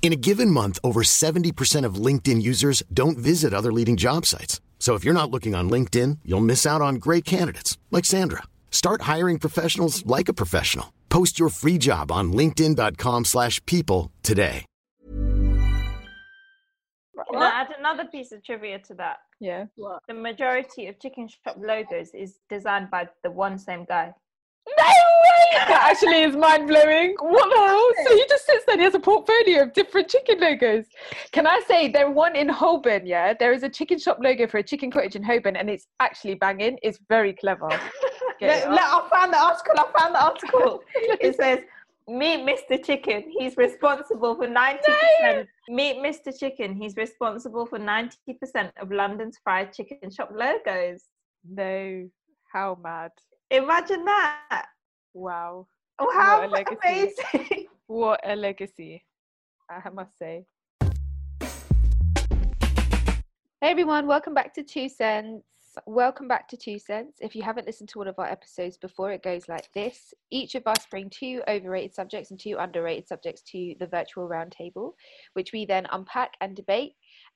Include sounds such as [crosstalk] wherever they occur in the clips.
In a given month, over 70% of LinkedIn users don't visit other leading job sites. So if you're not looking on LinkedIn, you'll miss out on great candidates like Sandra. Start hiring professionals like a professional. Post your free job on linkedin.com/people slash people today. Can I add another piece of trivia to that? Yeah. The majority of chicken shop logos is designed by the one same guy. No way! That actually is mind blowing. What the hell? So he just sits there and he has a portfolio of different chicken logos. Can I say there one in Holborn, yeah? There is a chicken shop logo for a chicken cottage in Holborn and it's actually banging. It's very clever. [laughs] It Look. I found the article. I found the article. [laughs] it says, "Meet Mr. Chicken. He's responsible for ninety percent." [laughs] Meet Mr. Chicken. He's responsible for ninety percent of London's fried chicken shop logos. No. How mad. Imagine that. Wow. Oh, What how a legacy. amazing! [laughs] What a legacy, I must say. Hey everyone, welcome back to Two Sense. Welcome back to Two Sense. If you haven't listened to one of our episodes before, it goes like this. Each of us bring two overrated subjects and two underrated subjects to the virtual roundtable, which we then unpack and debate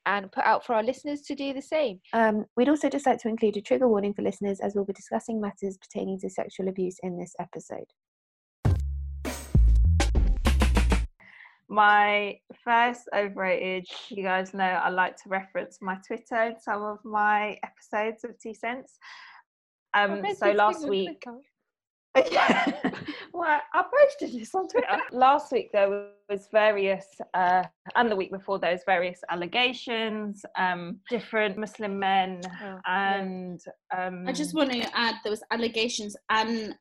and put out for our listeners to do the same. Um, we'd also just like to include a trigger warning for listeners as we'll be discussing matters pertaining to sexual abuse in this episode. My first overrated, you guys know I like to reference my Twitter in some of my episodes of Two Sense. Um, so last week, yeah. [laughs] well, I posted this on Twitter. Last week there was various, uh, and the week before there was various allegations, um, different Muslim men, Oh, yeah. and um, I just want to add there was allegations and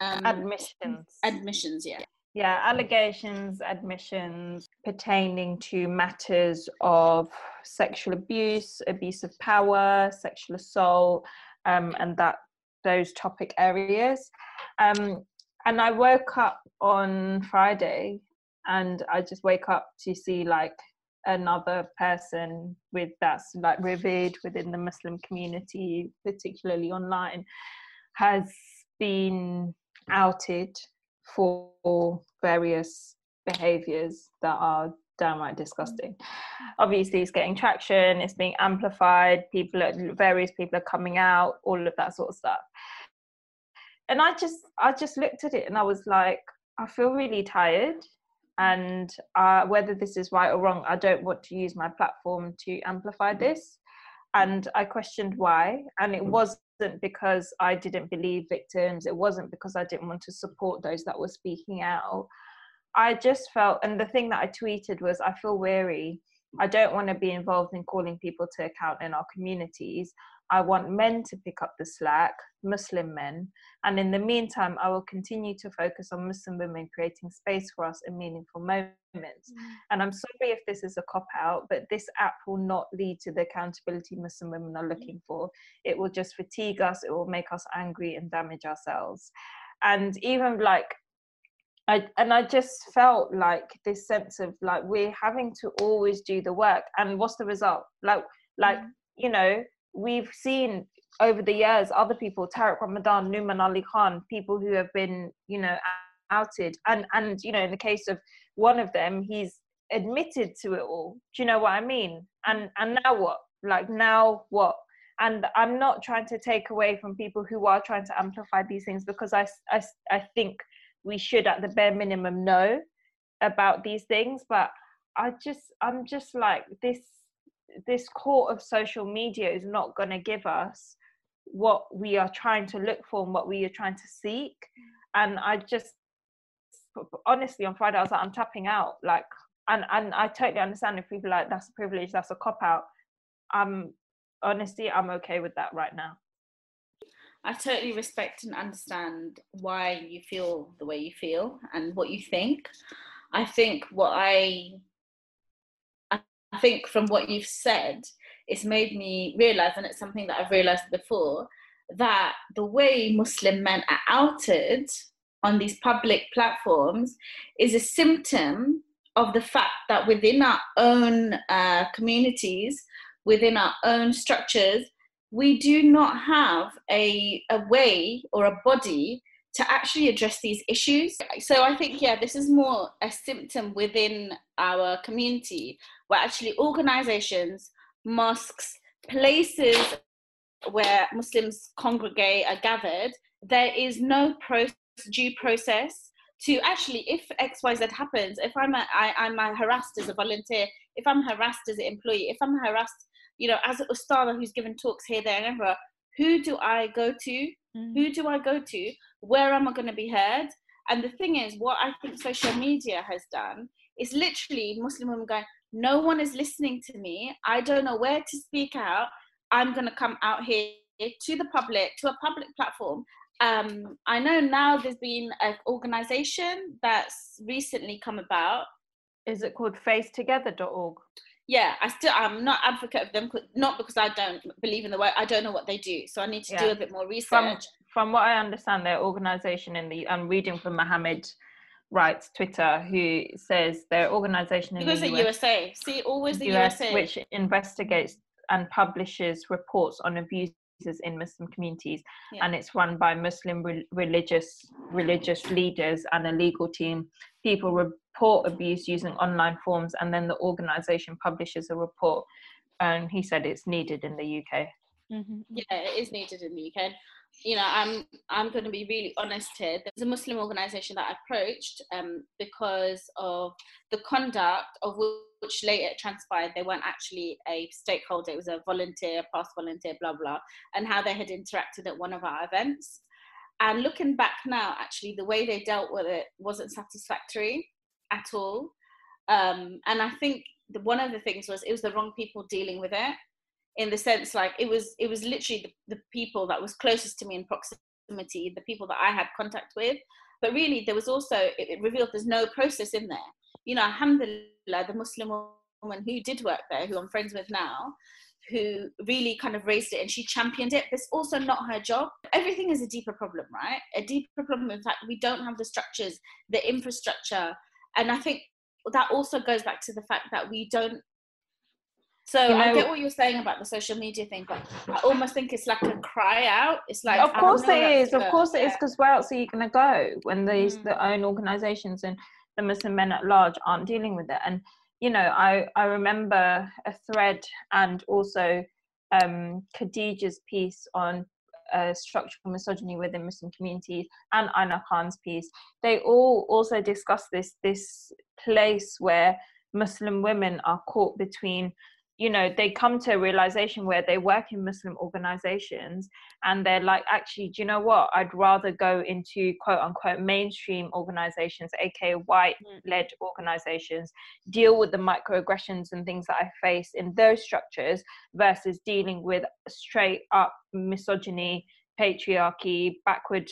um, admissions. admissions. Yeah. yeah, allegations, admissions pertaining to matters of sexual abuse, abuse of power, sexual assault, um, and that those topic areas. Um, and I woke up on Friday, and I just wake up to see like another person with that's like revered within the Muslim community, particularly online, has been outed for various behaviors that are downright mm. disgusting. Obviously, it's getting traction, it's being amplified, people are, various people are coming out, all of that sort of stuff. And I just I just looked at it and I was like, I feel really tired. And uh, whether this is right or wrong, I don't want to use my platform to amplify mm. this. And I questioned why. And it mm. wasn't because I didn't believe victims, it wasn't because I didn't want to support those that were speaking out. I just felt, and the thing that I tweeted was, I feel weary. I don't want to be involved in calling people to account in our communities. I want men to pick up the slack, Muslim men. And in the meantime, I will continue to focus on Muslim women creating space for us in meaningful moments. Mm. And I'm sorry if this is a cop out, but this app will not lead to the accountability Muslim women are mm. looking for. It will just fatigue us, it will make us angry and damage ourselves. And even like, I, and I just felt like this sense of like we're having to always do the work, and what's the result? Like, like mm. you know, we've seen over the years other people, Tariq Ramadan, Nouman Ali Khan, people who have been, you know, outed, and and you know, in the case of one of them, he's admitted to it all. Do you know what I mean? And and now what? Like now what? And I'm not trying to take away from people who are trying to amplify these things because I I I think we should at the bare minimum know about these things but i just i'm just like this this court of social media is not going to give us what we are trying to look for and what we are trying to seek. And i just honestly on friday i was like i'm tapping out like and and i totally understand if people like that's a privilege that's a cop out. I'm honestly i'm okay with that right now I totally respect and understand why you feel the way you feel and what you think. I think what I I think from what you've said, it's made me realize, and it's something that I've realized before, that the way Muslim men are outed on these public platforms is a symptom of the fact that within our own uh, communities, within our own structures, we do not have a, a way or a body to actually address these issues. So I think, yeah, this is more a symptom within our community where actually organizations, mosques, places where Muslims congregate are gathered, there is no pro- due process to actually, if X, Y, Z happens, if I'm, a, I, I'm a harassed as a volunteer, if I'm harassed as an employee, if I'm harassed, you know, as an ustada who's given talks here, there, and everywhere, who do I go to? Mm. Who do I go to? Where am I going to be heard? And the thing is, what I think social media has done is literally Muslim women going, no one is listening to me. I don't know where to speak out. I'm going to come out here to the public, to a public platform. Um, I know now there's been an organization that's recently come about. Is it called facetogether.org? Yeah, I still I'm not advocate of them, not because I don't believe in the work. I don't know what they do, so I need to yeah. do a bit more research. From, from what I understand, their organization in the I'm reading from Mohammed writes Twitter, who says their organization in the US, USA. See, always the US, USA, which investigates and publishes reports on abuses in Muslim communities, yeah. and it's run by Muslim re- religious religious leaders and a legal team. People report abuse using online forms, and then the organisation publishes a report. And he said it's needed in the UK. Mm-hmm. Yeah, it is needed in the UK you know, I'm I'm going to be really honest here. There's a Muslim organisation that I approached um, because of the conduct of which later transpired they weren't actually a stakeholder. It was a volunteer, past volunteer, blah blah, and how they had interacted at one of our events. And looking back now, actually, the way they dealt with it wasn't satisfactory at all. Um, and I think the, one of the things was it was the wrong people dealing with it in the sense like it was it was literally the, the people that was closest to me in proximity the people that i had contact with. But really there was also it, it revealed there's no process in there. You know alhamdulillah the muslim woman who did work there who i'm friends with now who really kind of raised it and she championed it. But it's also not her job. Everything is a deeper problem right? A deeper problem in fact we don't have the structures the infrastructure. And i think that also goes back to the fact that we don't so know, I get what you're saying about the social media thing, but I almost think it's like a cry out. It's like of course it is, of course it is, because where else are you going to go when these mm. the own organisations and the Muslim men at large aren't dealing with it? And you know, I I remember a thread and also um, Khadijah's piece on uh, structural misogyny within Muslim communities and Aina Khan's piece. They all also discuss this this place where Muslim women are caught between you know they come to a realization where they work in muslim organizations and they're like actually do you know what? I'd rather go into quote unquote mainstream organizations aka mm. white led organizations deal with the microaggressions and things that i face in those structures versus dealing with straight up misogyny patriarchy backward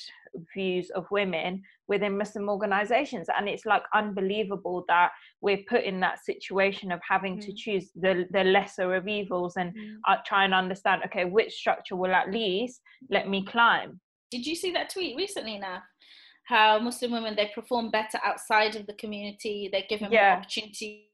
views of women within Muslim organizations. And it's like unbelievable that we're put in that situation of having mm. to choose the, the lesser of evils and mm. uh, try and understand, okay, which structure will at least let me climb. Did you see that tweet recently now? How Muslim women they perform better outside of the community, they're given yeah. more opportunity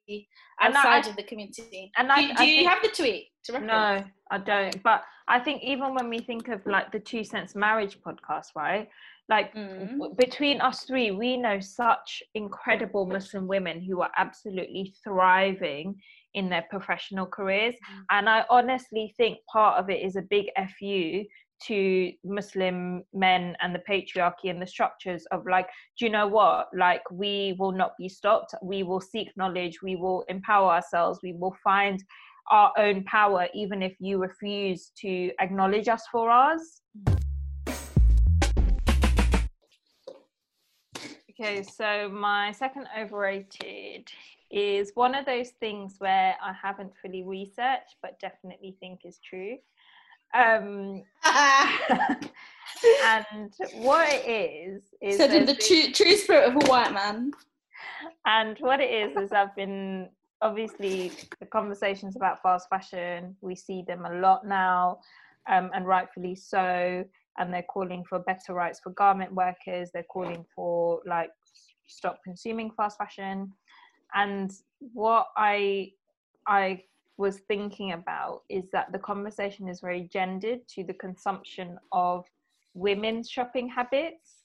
outside I, of the community. And do, I, do you think, have the tweet to reference? No, I don't. But I think even when we think of like the Two Sense Marriage podcast, right? Like mm. between us three, we know such incredible Muslim women who are absolutely thriving in their professional careers. Mm. And I honestly think part of it is a big FU to Muslim men and the patriarchy and the structures of like, do you know what? Like, we will not be stopped. We will seek knowledge. We will empower ourselves. We will find our own power, even if you refuse to acknowledge us for ours. Okay, so my second overrated is one of those things where I haven't fully researched, but definitely think is true. Um, [laughs] and what it is is said in the true, true spirit of a white man. And what it is is I've been obviously the conversations about fast fashion, we see them a lot now, um, and rightfully so. And they're calling for better rights for garment workers. They're calling for like stop consuming fast fashion. And what I I was thinking about is that the conversation is very gendered to the consumption of women's shopping habits.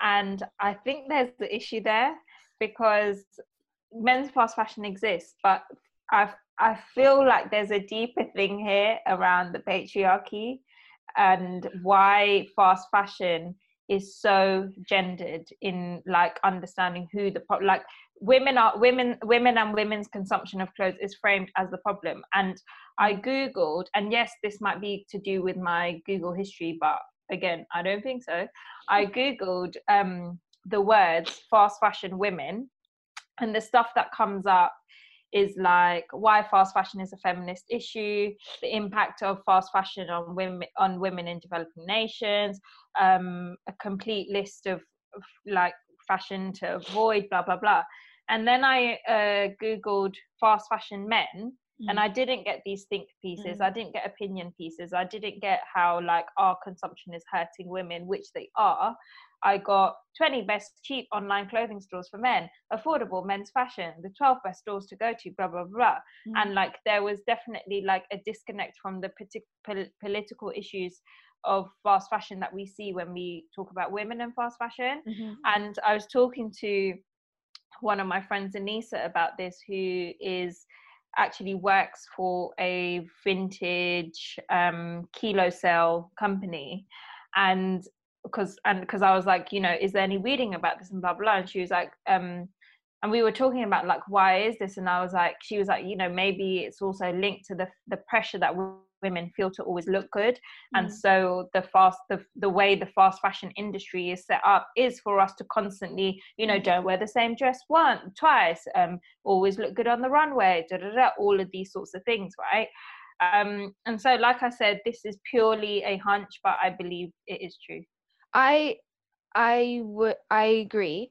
And I think there's the issue there because men's fast fashion exists, but I I feel like there's a deeper thing here around the patriarchy and why fast fashion is so gendered in like understanding who the like women are women women and women's consumption of clothes is framed as the problem. And i googled and yes this might be to do with my google history but again i don't think so. I [laughs] googled um the words fast fashion women and the stuff that comes up is like why fast fashion is a feminist issue, the impact of fast fashion on women on women in developing nations, um, a complete list of, of, like fashion to avoid, blah blah blah. And then I uh, googled fast fashion men, mm. and I didn't get these think pieces. Mm. I didn't get opinion pieces. I didn't get how like our consumption is hurting women, which they are. I got 20 best cheap online clothing stores for men, affordable men's fashion, the 12 best stores to go to, blah, blah, blah. Mm. And like there was definitely like a disconnect from the partic- political issues of fast fashion that we see when we talk about women and fast fashion. Mm-hmm. And I was talking to one of my friends, Anissa, about this, who is actually works for a vintage um, kilo sale company and because and because I was like, you know, is there any reading about this and blah blah. And she was like, um, and we were talking about like why is this? And I was like, she was like, you know, maybe it's also linked to the the pressure that women feel to always look good, mm. and so the fast the the way the fast fashion industry is set up is for us to constantly, you know, don't wear the same dress once, twice, um, always look good on the runway, da da da, all of these sorts of things, right? Um, and so, like I said, this is purely a hunch, but I believe it is true. I I would I agree.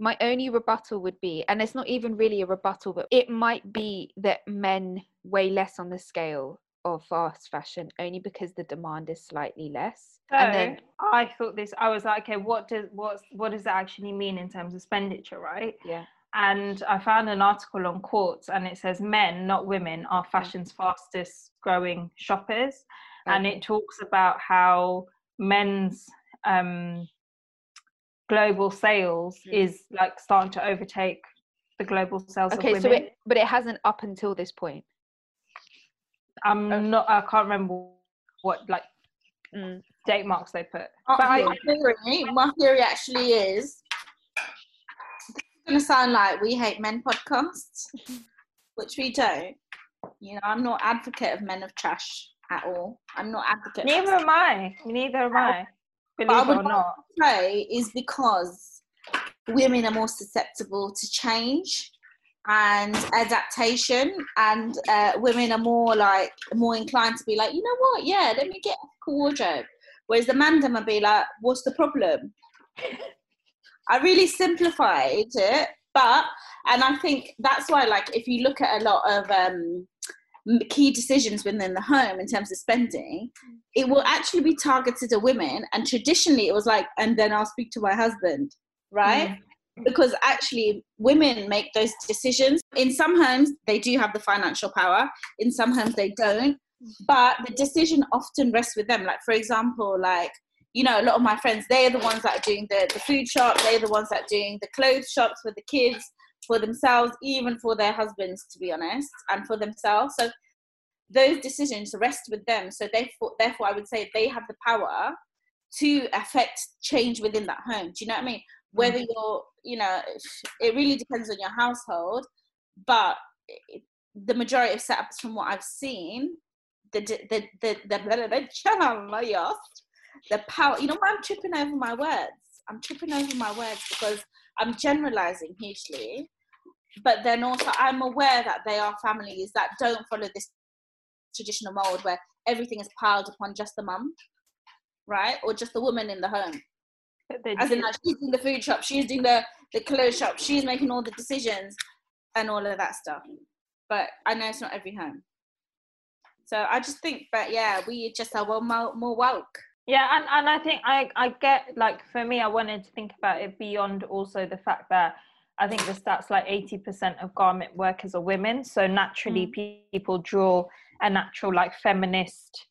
My only rebuttal would be, and it's not even really a rebuttal, but it might be that men weigh less on the scale of fast fashion only because the demand is slightly less. So and then I thought this. I was like, okay, what does what what does that actually mean in terms of expenditure, right? Yeah. And I found an article on Quartz, and it says men, not women, are fashion's fastest growing shoppers, okay. and it talks about how men's um, global sales mm. is like starting to overtake the global sales of women. okay so it but it hasn't up until this point i'm okay. not i can't remember what like mm. date marks they put uh, but my, theory, my theory actually is it's going to sound like we hate men podcasts which we don't you know i'm not advocate of men of trash at all i'm not advocate neither am i neither am i Believe I would not. say is because women are more susceptible to change and adaptation and uh, women are more like more inclined to be like you know what yeah let me get a wardrobe whereas the man would be like what's the problem i really simplified it but and i think that's why like if you look at a lot of um key decisions within the home in terms of spending, it will actually be targeted at women. And traditionally, it was like, and then I'll speak to my husband, right? Mm. Because actually, women make those decisions. In some homes, they do have the financial power, in some homes, they don't. But the decision often rests with them. Like, for example, like, you know, a lot of my friends, they're the ones that are doing the, the food shop, they're the ones that are doing the clothes shops for the kids for themselves, even for their husbands, to be honest, and for themselves. So those decisions rest with them. So therefore, therefore, I would say they have the power to affect change within that home. Do you know what I mean? Whether mm. you're, you know, it really depends on your household, but the majority of setups from what I've seen, the the the the, the, [laughs] the, power. You know, I'm tripping over my words. I'm tripping over my words because I'm generalizing hugely but then also I'm aware that there are families that don't follow this traditional mold where everything is piled upon just the mum, right? Or just the woman in the home. As in, like, she's doing the food shop, she's doing the, the clothes shop, she's making all the decisions and all of that stuff. but I know it's not every home. So I just think that yeah, we just are well more, more woke. Yeah, and, and I think I, I get like for me, I wanted to think about it beyond also the fact that I think the stats like 80% of garment workers are women. So naturally, mm. people draw a natural like feminist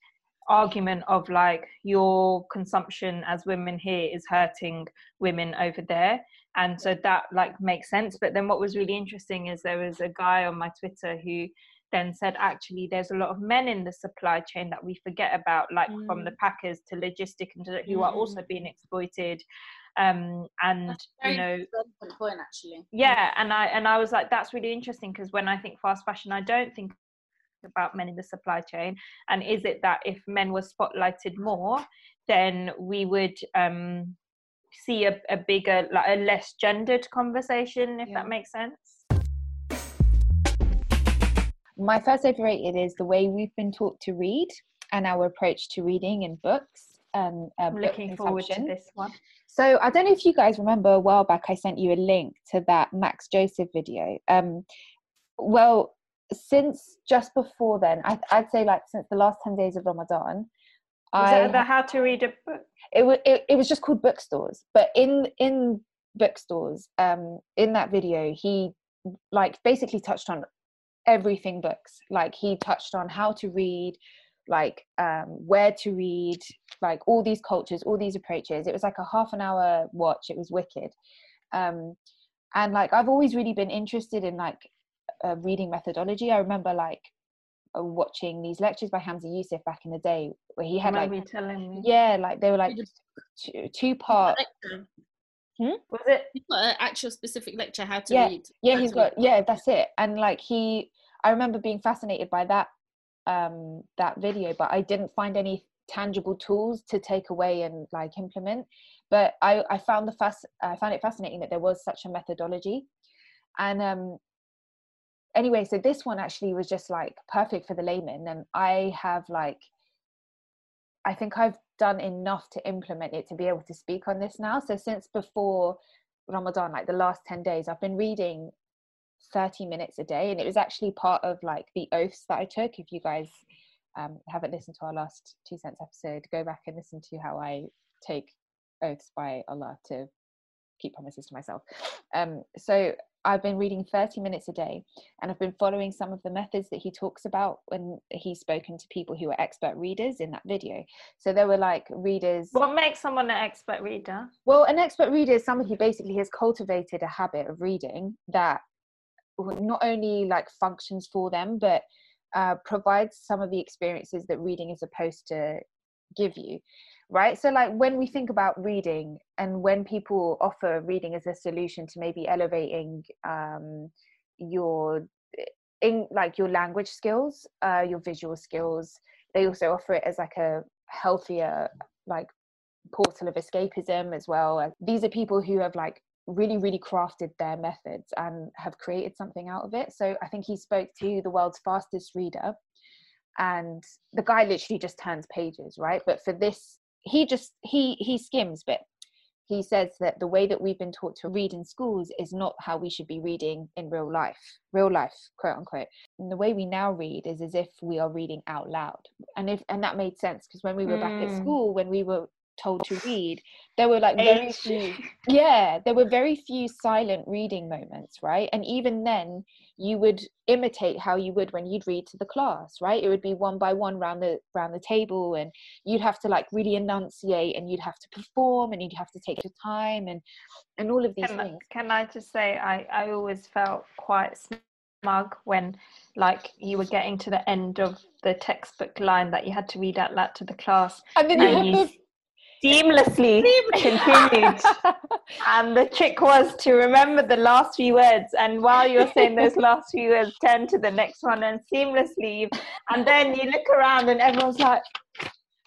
argument of like your consumption as women here is hurting women over there and so that like makes sense but then what was really interesting is there was a guy on my twitter who then said actually there's a lot of men in the supply chain that we forget about like mm. from the mm. packers to logistic and to, who mm. are also being exploited um and you know point actually yeah and i and i was like that's really interesting because when i think fast fashion i don't think about men in the supply chain? And is it that if men were spotlighted more then we would um see a, a bigger like a less gendered conversation if yeah. that makes sense? My first overrated is the way we've been taught to read and our approach to reading in books and uh, I'm looking forward to this one. So i don't know if you guys remember a while back i sent you a link to that max joseph video. Um well since just before then, I, would say like since the last 10 days of Ramadan. Was I, the how to read a book? It, was, it, it was just called bookstores. But in, in bookstores, um, in that video, he like basically touched on everything books. Like he touched on how to read, like um, where to read, like all these cultures, all these approaches. It was like a half an hour watch. It was wicked. Um, and like I've always really been interested in like uh, reading methodology. I remember like uh, watching these lectures by Hamza Yusuf back in the day where he had like telling me. yeah like they were like two, two part hmm? was it? He's got an actual specific lecture how to yeah, read. Yeah he's got yeah that's it. And like he I remember being fascinated by that um that video but I didn't find any tangible tools to take away and like implement. But I I found the fast I found it fascinating that there was such a methodology. And um anyway so this one actually was just like perfect for the layman and i have like i think i've done enough to implement it to be able to speak on this now. So since before ramadan like the last 10 days i've been reading 30 minutes a day and it was actually part of like the oaths that i took. If you guys um, haven't listened to our last two sense episode go back and listen to how i take oaths by allah to keep promises to myself. Um, so I've been reading 30 minutes a day and I've been following some of the methods that he talks about when he's spoken to people who are expert readers in that video. So there were like readers. What makes someone an expert reader? Well, an expert reader is someone who basically has cultivated a habit of reading that not only like functions for them, but uh, provides some of the experiences that reading is supposed to give you right? So like when we think about reading and when people offer reading as a solution to maybe elevating um, your in like your language skills uh, your visual skills they also offer it as like a healthier like portal of escapism as well. These are people who have like really really crafted their methods and have created something out of it. So i think he spoke to the world's fastest reader and the guy literally just turns pages right? But for this he just he he skims but he says that the way that we've been taught to read in schools is not how we should be reading in real life real life quote unquote and the way we now read is as if we are reading out loud and if and that made sense because when we were mm. back at mm. school when we were told to read there were like very few yeah there were very few silent reading moments right? And even then you would imitate how you would when you'd read to the class right? It would be one by one round the round the table and you'd have to like really enunciate and you'd have to perform and you'd have to take your time and and all of these can things. can i just say i i always felt quite smug when like you were getting to the end of the textbook line that you had to read out loud to the class and then you, you seamlessly continued. [laughs] and the trick was to remember the last few words. And while you're saying those last few words, turn to the next one and seamlessly. And then you look around and everyone's like,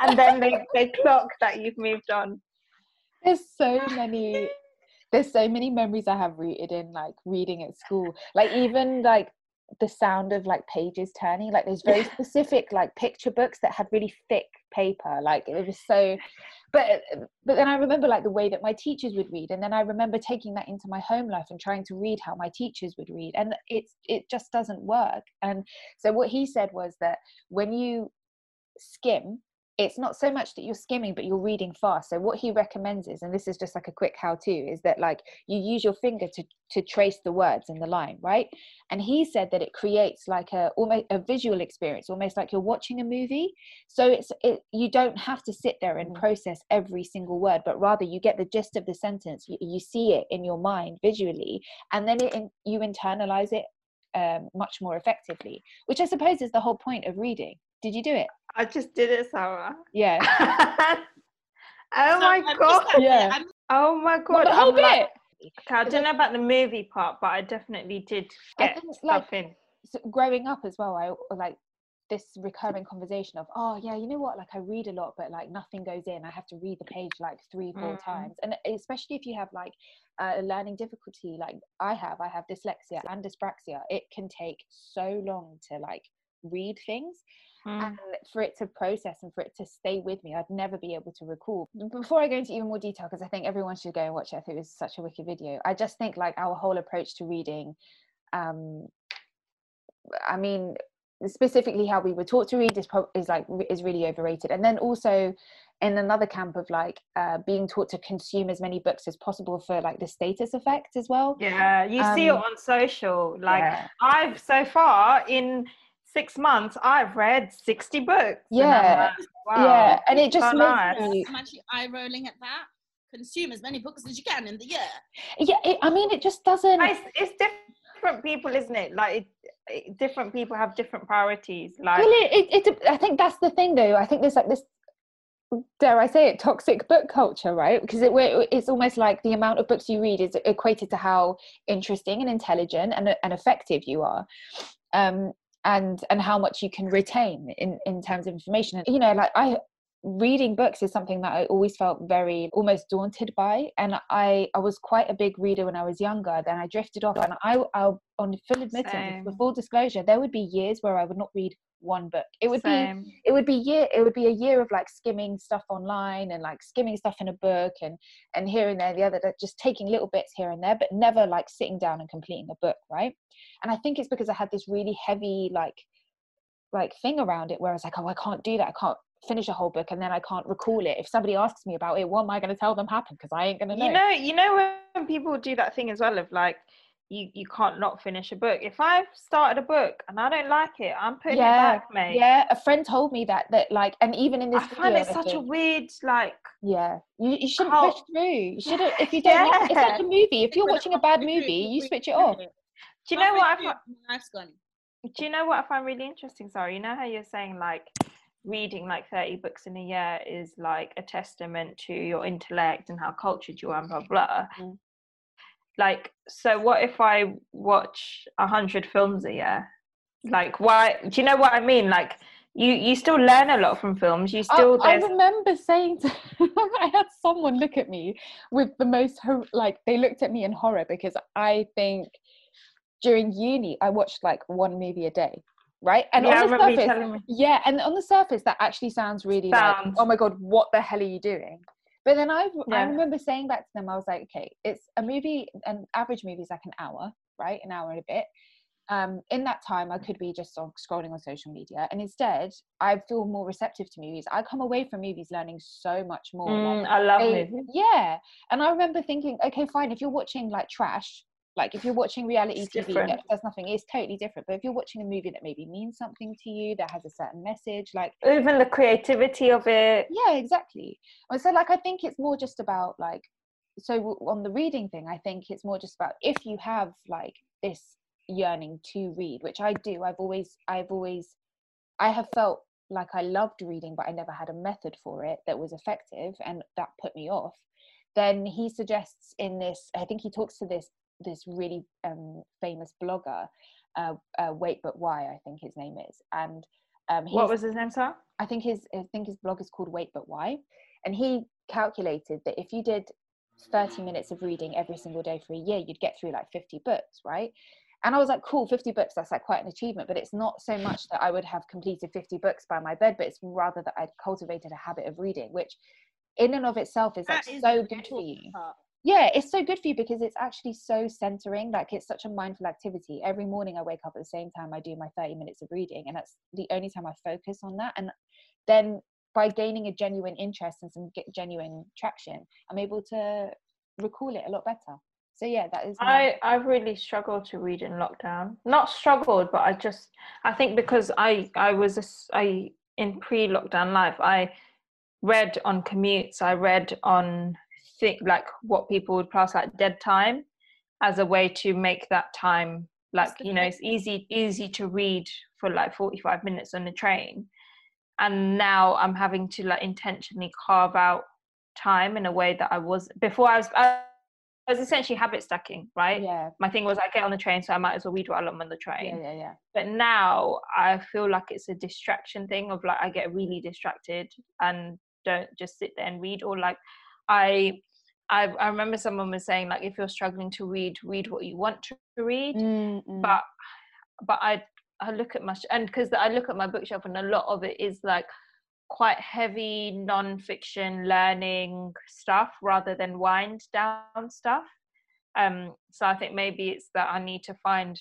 and then they, they clock that you've moved on. There's so many. There's so many memories I have rooted in like reading at school. Like even like the sound of like pages turning like there's very specific like picture books that had really thick paper like it was so but but then i remember like the way that my teachers would read and then i remember taking that into my home life and trying to read how my teachers would read and it's it just doesn't work. And so what he said was that when you skim it's not so much that you're skimming but you're reading fast. So what he recommends is and this is just like a quick how to is that like you use your finger to to trace the words in the line right? And he said that it creates like a almost a visual experience almost like you're watching a movie. So it's it you don't have to sit there and process every single word but rather you get the gist of the sentence you, you see it in your mind visually and then it you internalize it um, much more effectively which i suppose is the whole point of reading did you do it I just did it, Sara. yeah [laughs] oh So my just god. like, Yeah. I'm- Oh my god. the whole I'm like- I don't know about the movie part, but I definitely did get think, stuff like, in. so growing up as well i like this recurring conversation of oh yeah you know what like i read a lot but like nothing goes in i have to read the page like three four Mm. times and especially if you have like a learning difficulty like i have i have dyslexia and dyspraxia it can take so long to like read things Mm. and for it to process and for it to stay with me i'd never be able to recall before i go into even more detail because i think everyone should go and watch it i think it was such a wicked video i just think like our whole approach to reading um i mean specifically how we were taught to read is, pro- is like is really overrated and then also in another camp of like uh, being taught to consume as many books as possible for like the status effect as well Yeah, you see it Um, on social. Like yeah. I've so far in six months, I've read sixty books. Yeah, wow. yeah and it just so makes nice. me I'm actually eye rolling at that. Consume as many books as you can in the year. yeah it, i mean it just doesn't It's, it's different people, isn't it? Like it, it, different people have different priorities. Like well it, it, it i think that's the thing though i think there's like this dare i say it toxic book culture right because it, it's almost like the amount of books you read is equated to how interesting and intelligent and, and effective you are um and and how much you can retain in in terms of information and you know like i reading books is something that i always felt very almost daunted by and i i was quite a big reader when i was younger then i drifted off and i i on full admittance Same. for full disclosure there would be years where i would not read one book. It would be it would be year it would be a year of like skimming stuff online and like skimming stuff in a book and and here and there the other that just taking little bits here and there but never like sitting down and completing a book right? And i think it's because i had this really heavy like like thing around it where i was like oh i can't do that. I can't finish a whole book and then i can't recall it. If somebody asks me about it what am i going to tell them happened? Because i ain't going to know. You know, you know when people do that thing as well of like you you can't not finish a book. If I've started a book and I don't like it, I'm putting Yeah, it back, mate. yeah a friend told me that that like and even in this I find video, it such a weird like Yeah, you, you shouldn't Cult. push through. You shouldn't if you [laughs] don't. Like, it's like a movie. If you're watching a bad movie, you switch it off. do you know what I halfway find, through, my life's gone. do you know what I find really interesting? Sorry, you know how you're saying like reading like 30 books in a year is like a testament to your intellect and how cultured you are and blah blah. Mm. Like, so what if I watch a hundred films a year? Like, why? Do you know what I mean? Like, you you still learn a lot from films. You still I there's remember saying, to, [laughs] I had someone look at me with the most like they looked at me in horror because I think during uni I watched like one movie a day, right? And yeah, on the surface. Yeah, and on the surface, that actually sounds really like, oh my god, what the hell are you doing? But then I, I remember saying back to them, I was like, okay, it's a movie, an average movie is like an hour, right? An hour and a bit. Um, in that time, I could be just on, scrolling on social media, and instead, I feel more receptive to movies. I come away from movies learning so much more. Mm, like, I love movies. yeah, and I remember thinking, okay, fine, if you're watching like trash, like if you're watching reality It's TV different. that does nothing, it's totally different. But if you're watching a movie that maybe means something to you, that has a certain message, like Even the creativity of it. yeah, exactly. And so like I think it's more just about like so on the reading thing, I think it's more just about if you have like this yearning to read, which I do. I've always I've always I have felt like I loved reading, but I never had a method for it that was effective, and that put me off. Then he suggests in this, I think he talks to this this really um, famous blogger, uh, uh, Wait But Why, I think his name is, and um, What was his name, sir? I think his I think his blog is called Wait But Why, and he calculated that if you did 30 minutes of reading every single day for a year, you'd get through like 50 books, right? And I was like, cool, 50 books, that's like quite an achievement, but it's not so much that I would have completed 50 books by my bed, but it's rather that I'd cultivated a habit of reading, which in and of itself is like is so good for you part. Yeah it's so good for you because it's actually so centering like it's such a mindful activity every morning i wake up at the same time i do my 30 minutes of reading and that's the only time i focus on that and then by gaining a genuine interest and some ge- genuine traction i'm able to recall it a lot better so yeah that is my- I I really struggled to read in lockdown. Not struggled, but I just I think because I I was a I in pre-lockdown life I read on commutes. I read on think like what people would class like dead time as a way to make that time like you know it's easy easy to read for like 45 minutes on the train. And now i'm having to like intentionally carve out time in a way that i was before i was i was essentially habit stacking right? Yeah. My thing was i get on the train so i might as well read while i'm on the train. yeah yeah yeah. But now i feel like it's a distraction thing of like i get really distracted and don't just sit there and read or like i i, I remember someone was saying like if you're struggling to read read what you want to read Mm, mm. but but i i look at my and because i look at my bookshelf and a lot of it is like quite heavy non-fiction learning stuff rather than wind down stuff um so i think maybe it's that i need to find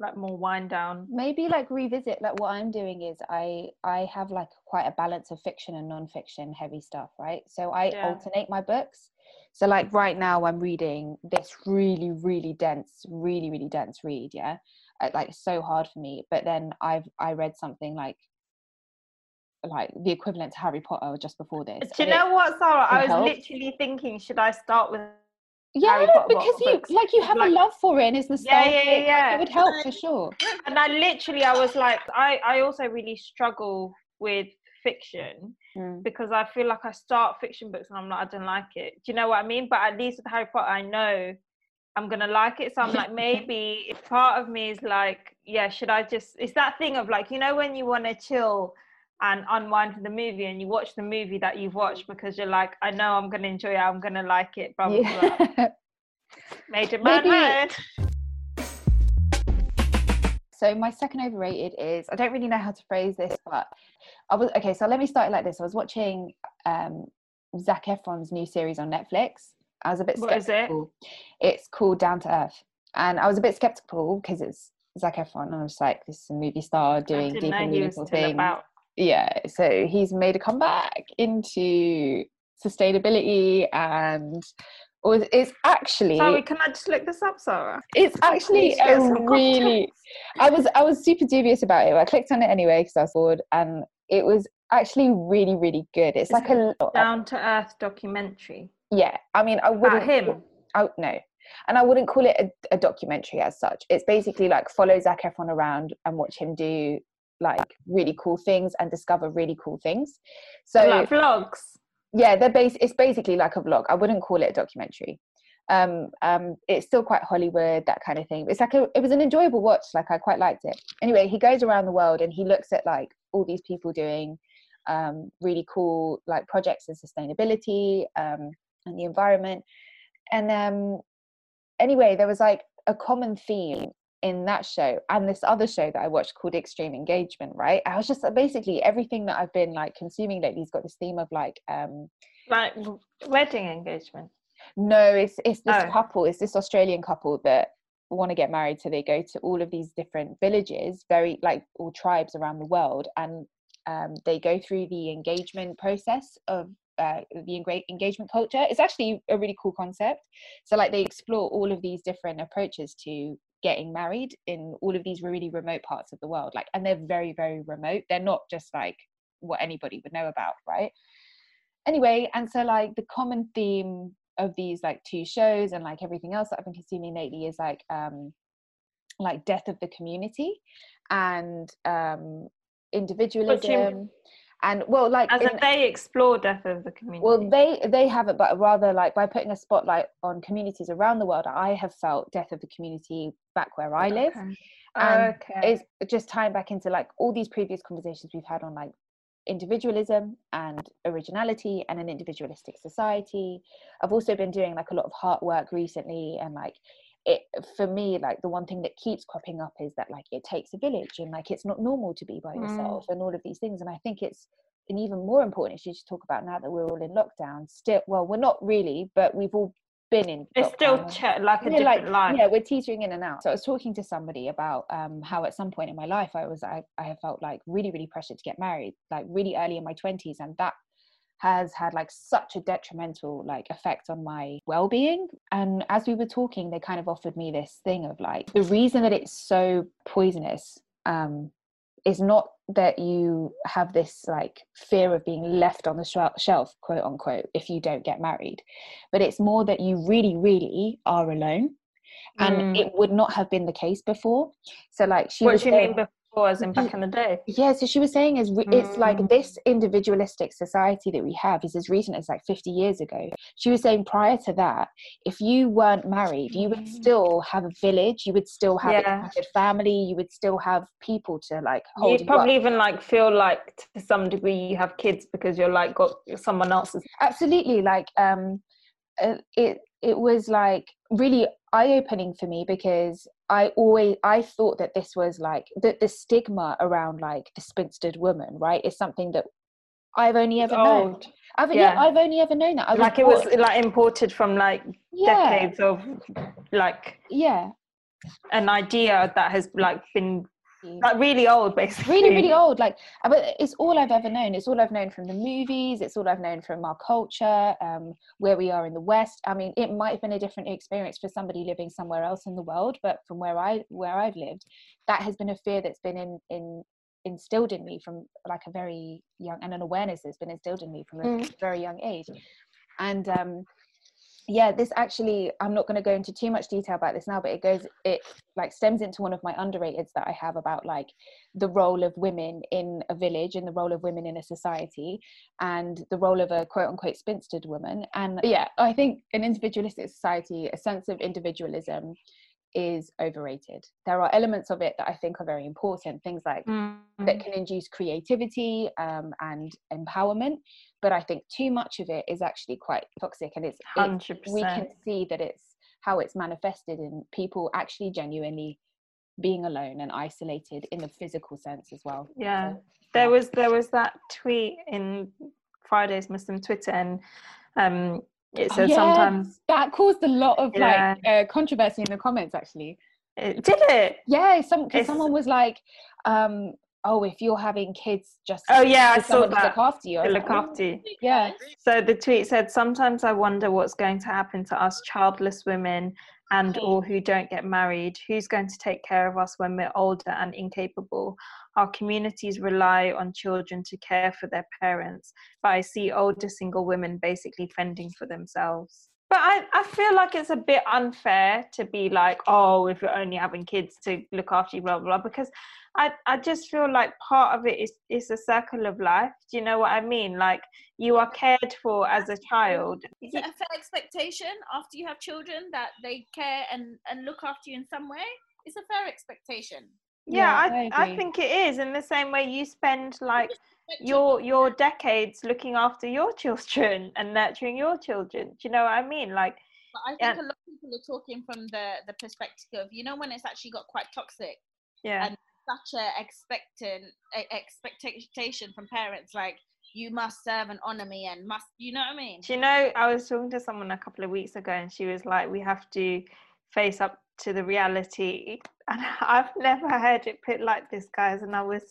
like more wind down maybe like revisit like what i'm doing is i i have like quite a balance of fiction and non-fiction heavy stuff right so i Yeah. alternate my books so like right now i'm reading this really really dense really really dense read yeah? Uh, like it's so hard for me. But then i've i read something like like the equivalent to harry potter just before this do you know what sara? I was help. literally thinking should i start with yeah because you books, like you have like- a love for it and it's nostalgic yeah, yeah, yeah. it would help for sure. And i literally i was like i i also really struggle with fiction Mm. because I feel like I start fiction books and I'm like, I don't like it. Do you know what I mean? But at least with Harry Potter, I know I'm gonna like it. So I'm like, [laughs] maybe if part of me is like, yeah, should I just? It's that thing of like, you know, when you want to chill and unwind from the movie, and you watch the movie that you've watched because you're like, I know I'm gonna enjoy it. I'm gonna like it. Blah blah blah. yeah. [laughs] Major man Maybe- So my second overrated is I don't really know how to phrase this, but I was okay. So let me start it like this. I was watching um, Zac Efron's new series on Netflix. I was a bit What is it? skeptical. It's called Down to Earth, and I was a bit skeptical because it's Zac Efron, and I was like, this is a movie star doing deep and meaningful things. about. Yeah, so he's made a comeback into sustainability and. Or it's actually Sorry, can I just look this up, Sara? it's actually a really i was i was super dubious about it i clicked on it anyway because i was bored and it was actually really really good. It's like a Down to Earth documentary? Yeah i mean i wouldn't about him. I, no. And i wouldn't call it a, a documentary as such. It's basically like follow Zac efron around and watch him do like really cool things and discover really cool things. So like vlogs. yeah they're base it's basically like a vlog. I wouldn't call it a documentary um um it's still quite hollywood that kind of thing it's like a, it was an enjoyable watch like i quite liked it anyway he goes around the world and he looks at like all these people doing um really cool like projects in sustainability um and the environment and um anyway there was like a common theme in that show and this other show that I watched called Extreme Engagement, right? I was just basically everything that I've been like consuming lately has got this theme of like um Like wedding engagement. No, it's it's this Oh. couple, it's this Australian couple that want to get married, so they go to all of these different villages, very like all tribes around the world, and um, they go through the engagement process of uh, the engagement culture. It's actually a really cool concept. So like they explore all of these different approaches to getting married in all of these really remote parts of the world, like, and they're very very remote. They're not just like what anybody would know about, right? anyway and so like the common theme of these like two shows and like everything else that i've been consuming lately is like um like death of the community and um individualism and well like As in- if they explore death of the community. well they they haven't but rather like by putting a spotlight on communities around the world i have felt death of the community back where i live Okay. and okay. it's just tying back into like all these previous conversations we've had on like individualism and originality and an individualistic society i've also been doing like a lot of heart work recently and like it for me like the one thing that keeps cropping up is that like it takes a village and like it's not normal to be by Mm. yourself and all of these things and i think it's an even more important issue to talk about now that we're all in lockdown. Still, well, we're not really, but we've all been in. It's still ch- like a different like, life. Yeah, we're teetering in and out. So I was talking to somebody about um, how at some point in my life I was I, I have felt like really really pressured to get married, like really early in my twenties, and that has had like such a detrimental like effect on my well-being and as we were talking they kind of offered me this thing of like the reason that it's so poisonous um is not that you have this like fear of being left on the shel- shelf quote unquote if you don't get married but it's more that you really really are alone and Mm. it would not have been the case before so like she what was do you mean as in back in the day? yeah so she was saying is re- it's like Mm. this individualistic society that we have is as recent as like 50 years ago she was saying prior to that if you weren't married you would Mm. still have a village you would still have Yeah. a family you would still have people to like hold You'd you probably up. even like feel like to some degree you have kids because you're like got someone else's. absolutely like um uh, it it was like really eye-opening for me because i always i thought that this was like that the stigma around like the spinstered woman right is something that i've only ever known. I've, yeah. yeah. I've only ever known that I Like it was like imported from like yeah decades of like yeah an idea that has like been like really old basically. really really [laughs] old like uh, but it's all i've ever known. It's all i've known from the movies. It's all i've known from our culture um where we are in the west. I mean it might have been a different experience for somebody living somewhere else in the world but from where i where i've lived that has been a fear that's been in in instilled in me from like a very young and an awareness that's been instilled in me from a Mm. very young age. And um yeah this actually i'm not going to go into too much detail about this now but it goes it like stems into one of my underrateds that i have about like the role of women in a village and the role of women in a society and the role of a quote unquote spinstered woman. And yeah i think an individualistic society a sense of individualism is overrated there are elements of it that i think are very important things like Mm. that can induce creativity um, and empowerment but i think too much of it is actually quite toxic and it's, it's we can see that it's how it's manifested in people actually genuinely being alone and isolated in the physical sense as well Yeah. So, There yeah. was there was that tweet in Friday's Muslim Twitter and um it Oh, yeah, sometimes that caused a lot of Yeah. like uh, controversy in the comments actually it, did it? yeah some because someone was like um oh if you're having kids just Oh, yeah, I saw to look after you I look like, "Oh, after you. yeah So the tweet said, Sometimes I wonder what's going to happen to us childless women and or who don't get married. Who's going to take care of us when we're older and incapable? Our communities rely on children to care for their parents, but I see older single women basically fending for themselves. But I, I feel like it's a bit unfair to be like, oh, if you're only having kids to look after you, blah, blah, blah, because I, I just feel like part of it is, is a circle of life. Do you know what I mean? Like, you are cared for as a child. Is it a fair expectation after you have children that they care and, and look after you in some way? It's a fair expectation. Yeah, Yeah, I, I I, think it is in the same way you spend like your your decades looking after your children [laughs] and nurturing your children. Do you know what I mean? Like, But I think Yeah. a lot of people are talking from the the perspective of you know when it's actually got quite toxic, yeah, And- such a expectant a- expectation from parents like you must serve and honor me and must you know what I mean? Do you know, I was talking to someone a couple of weeks ago and she was like, we have to face up to the reality. And [laughs] I've never heard it put like this, guys. And I was,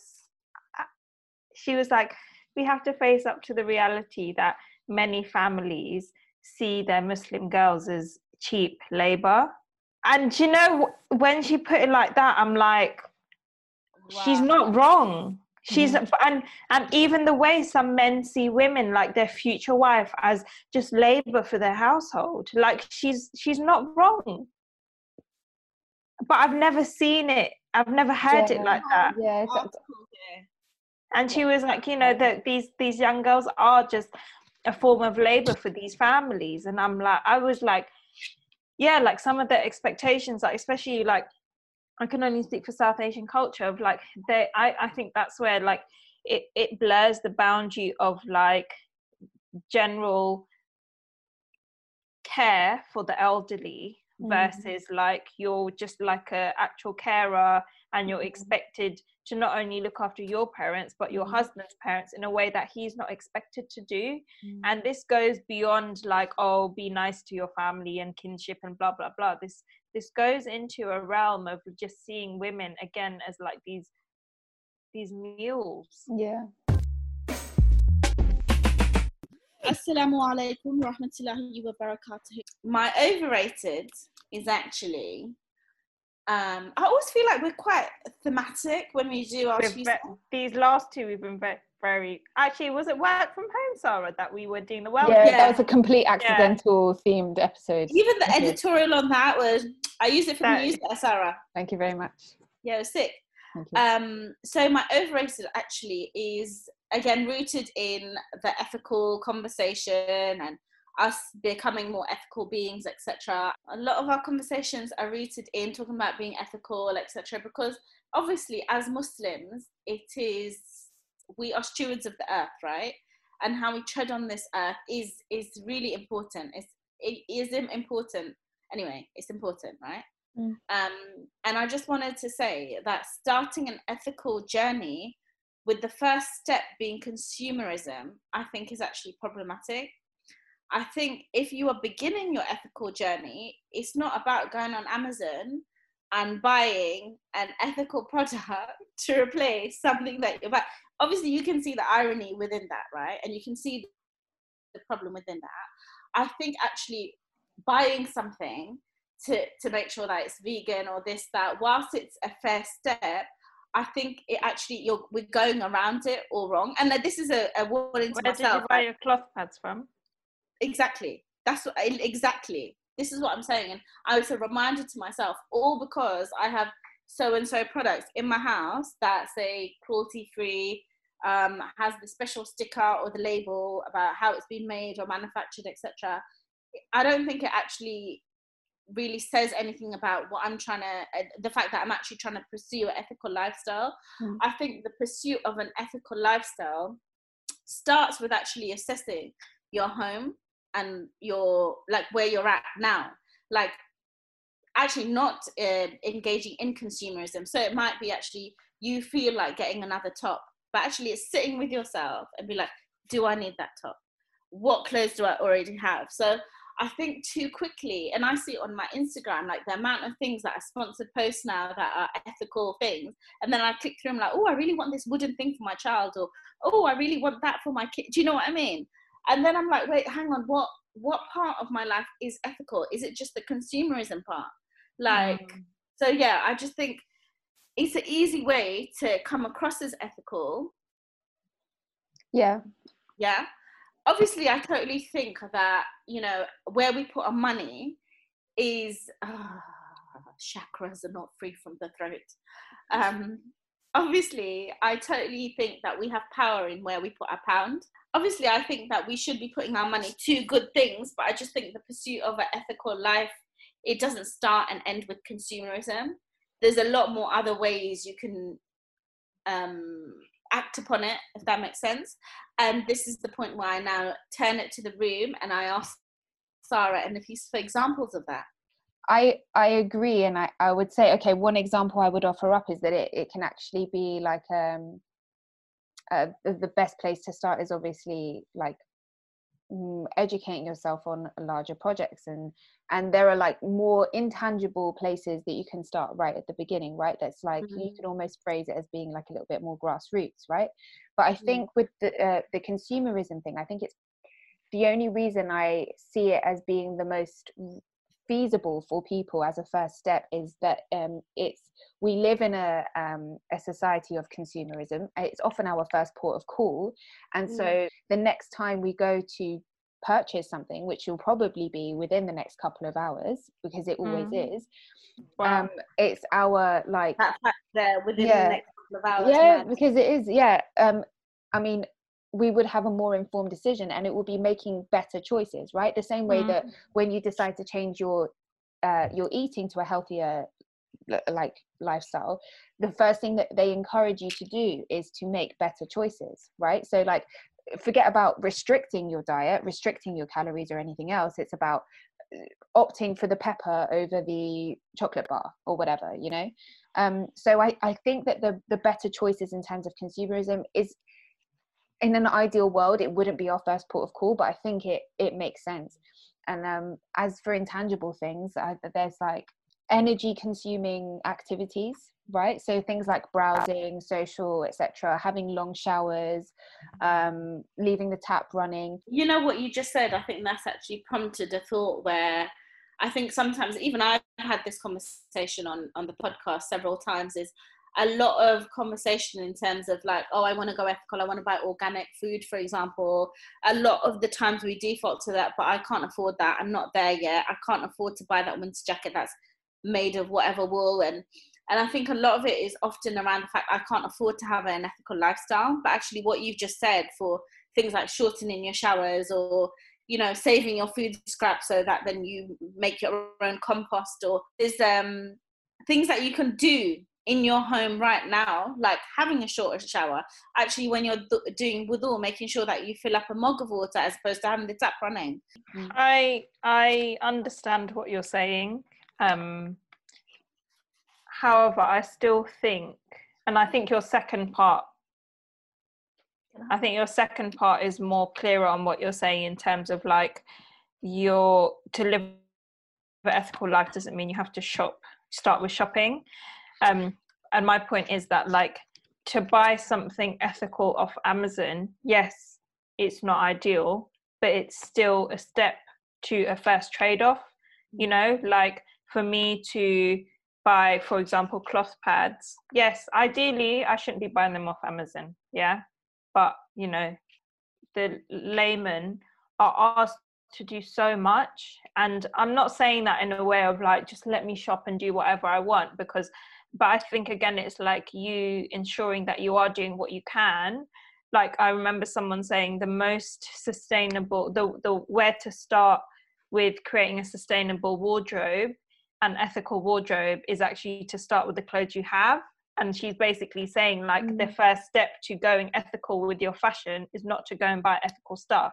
she was like, we have to face up to the reality that many families see their Muslim girls as cheap labor. And you know, when she put it like that, I'm like, she's not wrong. She's mm-hmm. and and even the way some men see women like their future wife as just labor for their household. Like she's she's not wrong but i've never seen it. I've never heard it like that. Yeah it's, Article here. and she was like you know that these these young girls are just a form of labor for these families. And i'm like i was like yeah like some of the expectations like especially like i can only speak for south asian culture of like they i i think that's where like it it blurs the boundary of like general care for the elderly mm. versus like you're just like a actual carer and you're mm. expected to not only look after your parents but your mm. husband's parents in a way that he's not expected to do mm. and this goes beyond like oh be nice to your family and kinship and blah blah blah this this goes into a realm of just seeing women again as like these these mules yeah Assalamu alaikum rahmatullahi wa barakatuh. My overrated is actually um I always feel like we're quite thematic when we do our ve- these last two we've been very, very actually was it work from home Sara that we were doing the well yeah, yeah. that was a complete accidental yeah. themed episode. Even the editorial on that was I used it for that, you Sara. Thank you very much. Yeah it was sick. Um so my overrated actually is again rooted in the ethical conversation and us becoming more ethical beings etc a lot of our conversations are rooted in talking about being ethical etc because obviously as muslims it is we are stewards of the earth right? And how we tread on this earth is is really important. It's it is important. Anyway it's important right? Mm. um and i just wanted to say that starting an ethical journey with the first step being consumerism i think is actually problematic I think if you are beginning your ethical journey, it's not about going on Amazon and buying an ethical [laughs] product to replace something that you're buying. Obviously, you can see the irony within that, right? And you can see the problem within that. I think actually buying something to, to make sure that it's vegan or this, that, whilst it's a fair step, I think it actually you're we're going around it all wrong. And this is a, a warning to Where myself. did you buy your cloth pads from? exactly that's what exactly this is what i'm saying and i was a reminder to myself all because i have so and so products in my house that say cruelty free um, has the special sticker or the label about how it's been made or manufactured etc i don't think it actually really says anything about what i'm trying to uh, the fact that i'm actually trying to pursue an ethical lifestyle. Mm. i think the pursuit of an ethical lifestyle starts with actually assessing your home and your like where you're at now. Like actually not uh, engaging in consumerism. So it might be actually you feel like getting another top but actually it's sitting with yourself and be like do i need that top? What clothes do i already have? So i think too quickly and i see on my instagram like the amount of things that are sponsored posts now that are ethical things and then i click through them like oh i really want this wooden thing for my child or oh i really want that for my kid do you know what i mean? And then i'm like wait hang on what what part of my life is ethical? Is it just the consumerism part? Like mm. so yeah i just think it's an easy way to come across as ethical. Yeah. Yeah obviously i totally think that you know where we put our money is uh, chakras are not free from the throat. Um obviously i totally think that we have power in where we put our pound. Obviously i think that we should be putting our money to good things but i just think the pursuit of an ethical life it doesn't start and end with consumerism. There's a lot more other ways you can um, act upon it if that makes sense and this is the point where i now turn it to the room and i ask sara and if you for examples of that I I agree, and I, I would say okay. One example I would offer up is that it, it can actually be like um uh, the best place to start is obviously like educating yourself on larger projects and and there are like more intangible places that you can start right at the beginning right that's like mm-hmm. you can almost phrase it as being like a little bit more grassroots right but i mm-hmm. think with the uh, the consumerism thing i think it's the only reason i see it as being the most feasible for people as a first step is that um, it's we live in a um, a society of consumerism. It's often our first port of call, and mm. so the next time we go to purchase something, which will probably be within the next couple of hours because it always mm. is. Wow. Um, it's our like that fact there within yeah, the next couple of hours. Yeah, because it is. Yeah. Um, I mean, we would have a more informed decision and it would be making better choices right? The same way mm. that when you decide to change your uh, your eating to a healthier like lifestyle the first thing that they encourage you to do is to make better choices right? So like forget about restricting your diet restricting your calories or anything else. It's about opting for the pepper over the chocolate bar or whatever you know? Um, so I, I think that the the better choices in terms of consumerism is in an ideal world it wouldn't be our first port of call but i think it it makes sense. And um, as for intangible things I, there's like energy consuming activities right? So things like browsing social etc having long showers um leaving the tap running. You know what you just said? I think that's actually prompted a thought where i think sometimes even i've had this conversation on on the podcast several times is a lot of conversation in terms of like oh i want to go ethical i want to buy organic food for example. A lot of the times we default to that but i can't afford that. I'm not there yet. I can't afford to buy that winter jacket that's made of whatever wool. And and I think a lot of it is often around the fact I can't afford to have an ethical lifestyle. But actually, what you've just said for things like shortening your showers or you know saving your food scraps so that then you make your own compost or there's um things that you can do in your home right now like having a shorter shower actually when you're th- doing wudu making sure that you fill up a mug of water as opposed to having the tap running. I i understand what you're saying um However, I still think, and I think your second part, I think your second part is more clearer on what you're saying in terms of like your to live an ethical life doesn't mean you have to shop start with shopping um and my point is that like to buy something ethical off amazon yes it's not ideal but it's still a step to a first trade off you know like for me to buy, for example, cloth pads, yes, ideally I shouldn't be buying them off Amazon. Yeah. But, you know, the laymen are asked to do so much. And I'm not saying that in a way of like, just let me shop and do whatever I want, because, but I think again, it's like you ensuring that you are doing what you can. Like I remember someone saying the most sustainable, the, the where to start with creating a sustainable wardrobe an ethical wardrobe is actually to start with the clothes you have and she's basically saying like mm. the first step to going ethical with your fashion is not to go and buy ethical stuff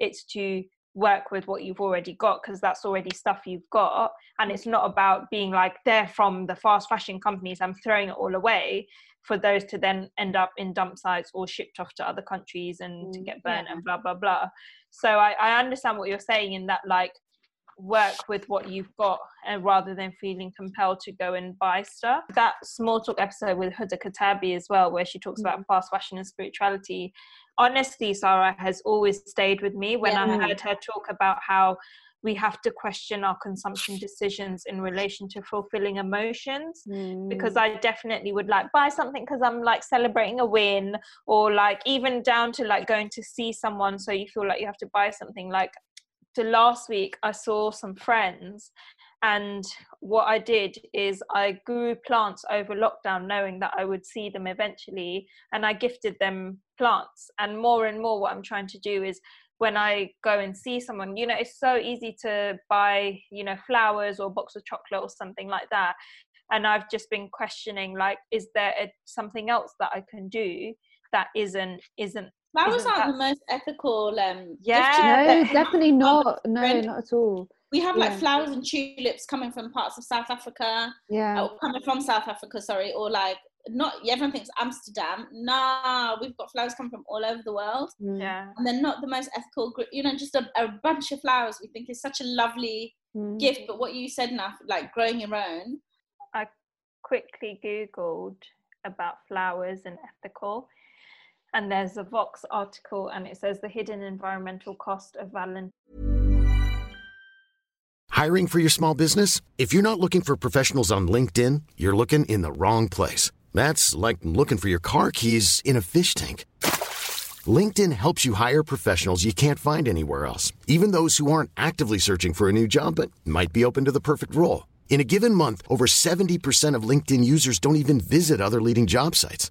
it's to work with what you've already got because that's already stuff you've got and it's not about being like they're from the fast fashion companies i'm throwing it all away for those to then end up in dump sites or shipped off to other countries and mm. to get burnt yeah. and blah blah blah so I, I understand what you're saying in that like work with what you've got and rather than feeling compelled to go and buy stuff. That small talk episode with Huda Katabi as well, where she talks about fast fashion and spirituality. Honestly, Sara has always stayed with me when yeah. I heard her talk about how we have to question our consumption decisions in relation to fulfilling emotions mm. because i definitely would like buy something because i'm like celebrating a win or like even down to like going to see someone so you feel like you have to buy something like to last week i saw some friends and what i did is i grew plants over lockdown knowing that i would see them eventually and i gifted them plants. And more and more what i'm trying to do is when i go and see someone you know it's so easy to buy you know flowers or a box of chocolate or something like that. And i've just been questioning like is there a, something else that i can do that isn't isn't Flowers aren't the most ethical. Um, yeah, no, definitely not. No, not at all. We have yeah. like flowers and tulips coming from parts of South Africa. Yeah, or coming from South Africa. Sorry, or like not everyone thinks Amsterdam. Nah, we've got flowers coming from all over the world. Mm. Yeah, and they're not the most ethical. Group, You know, just a, a bunch of flowers. We think is such a lovely mm. gift. But what you said enough, like growing your own. I quickly googled about flowers and ethical and there's a Vox article and it says the hidden environmental cost of Valentine. Hiring for your small business? If you're not looking for professionals on LinkedIn, you're looking in the wrong place. That's like looking for your car keys in a fish tank. LinkedIn helps you hire professionals you can't find anywhere else, even those who aren't actively searching for a new job but might be open to the perfect role. In a given month, over 70% of LinkedIn users don't even visit other leading job sites.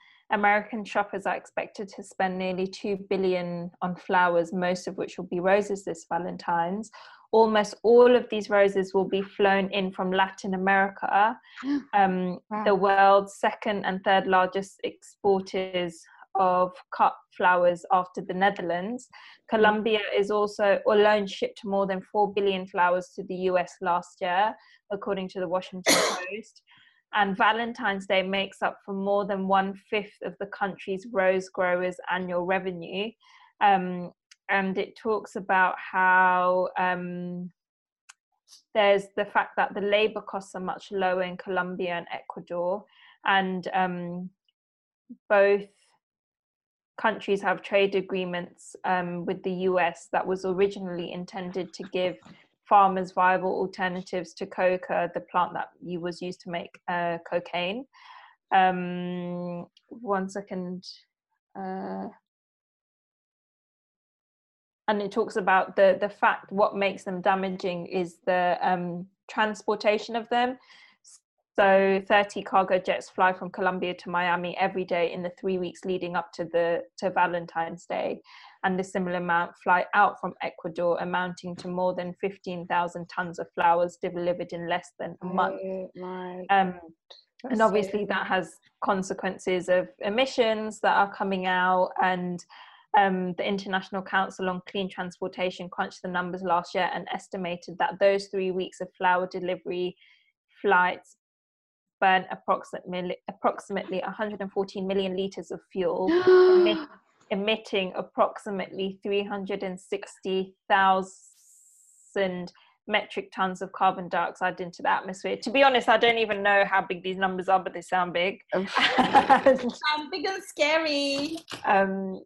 American shoppers are expected to spend nearly 2 billion on flowers, most of which will be roses this Valentine's. Almost all of these roses will be flown in from Latin America, [gasps] um, Wow. the world's second and third largest exporters of cut flowers after the Netherlands. Colombia is also alone shipped more than 4 billion flowers to the US last year, according to the Washington [coughs] Post and Valentine's Day makes up for more than one fifth of the country's rose growers' annual revenue. Um, and it talks about how um, there's the fact that the labor costs are much lower in Colombia and Ecuador, and um, both countries have trade agreements um, with the US that was originally intended to give farmers viable alternatives to coca, the plant that you was used to make uh, cocaine. Um, one second. Uh, and it talks about the the fact what makes them damaging is the um, transportation of them. So 30 cargo jets fly from Colombia to Miami every day in the three weeks leading up to the to Valentine's Day, and a similar amount fly out from Ecuador, amounting to more than 15,000 tons of flowers delivered in less than a month. Oh Um, and so obviously that has consequences of emissions that are coming out and um, the international council on clean transportation crunched the numbers last year and estimated that those three weeks of flower delivery flights burn approximately approximately 114 million liters of fuel [gasps] emitting approximately 360,000 metric tons of carbon dioxide into the atmosphere. To be honest, I don't even know how big these numbers are, but they sound big. [laughs] Sound big and scary. um,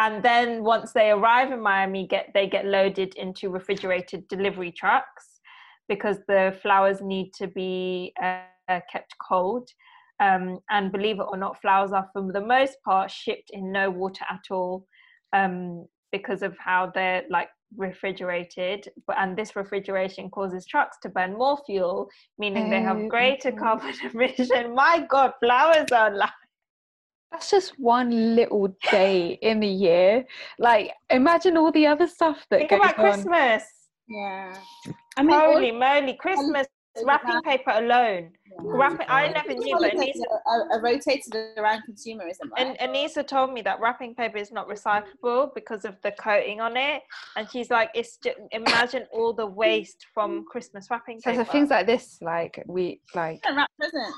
and then once they arrive in Miami, get they get loaded into refrigerated delivery trucks because the flowers need to be uh, kept cold. Um, and believe it or not, flowers are for the most part shipped in no water at all um, because of how they're like refrigerated. But and this refrigeration causes trucks to burn more fuel, meaning they Oh, have greater carbon [laughs] emission. My God, flowers are like That's just one little day in the year. Like, imagine all the other stuff that think goes about on. Christmas. Yeah. I mean, all- Holy moly, Christmas wrapping paper alone. Wrapping, I never knew, but holidays Anissa, are, are rotated around consumerism, right? and Anissa told me that wrapping paper is not recyclable because of the coating on it. And she's like, it's just imagine all the waste from Christmas wrapping So, paper. so things like this, like we like, don't wrap presents.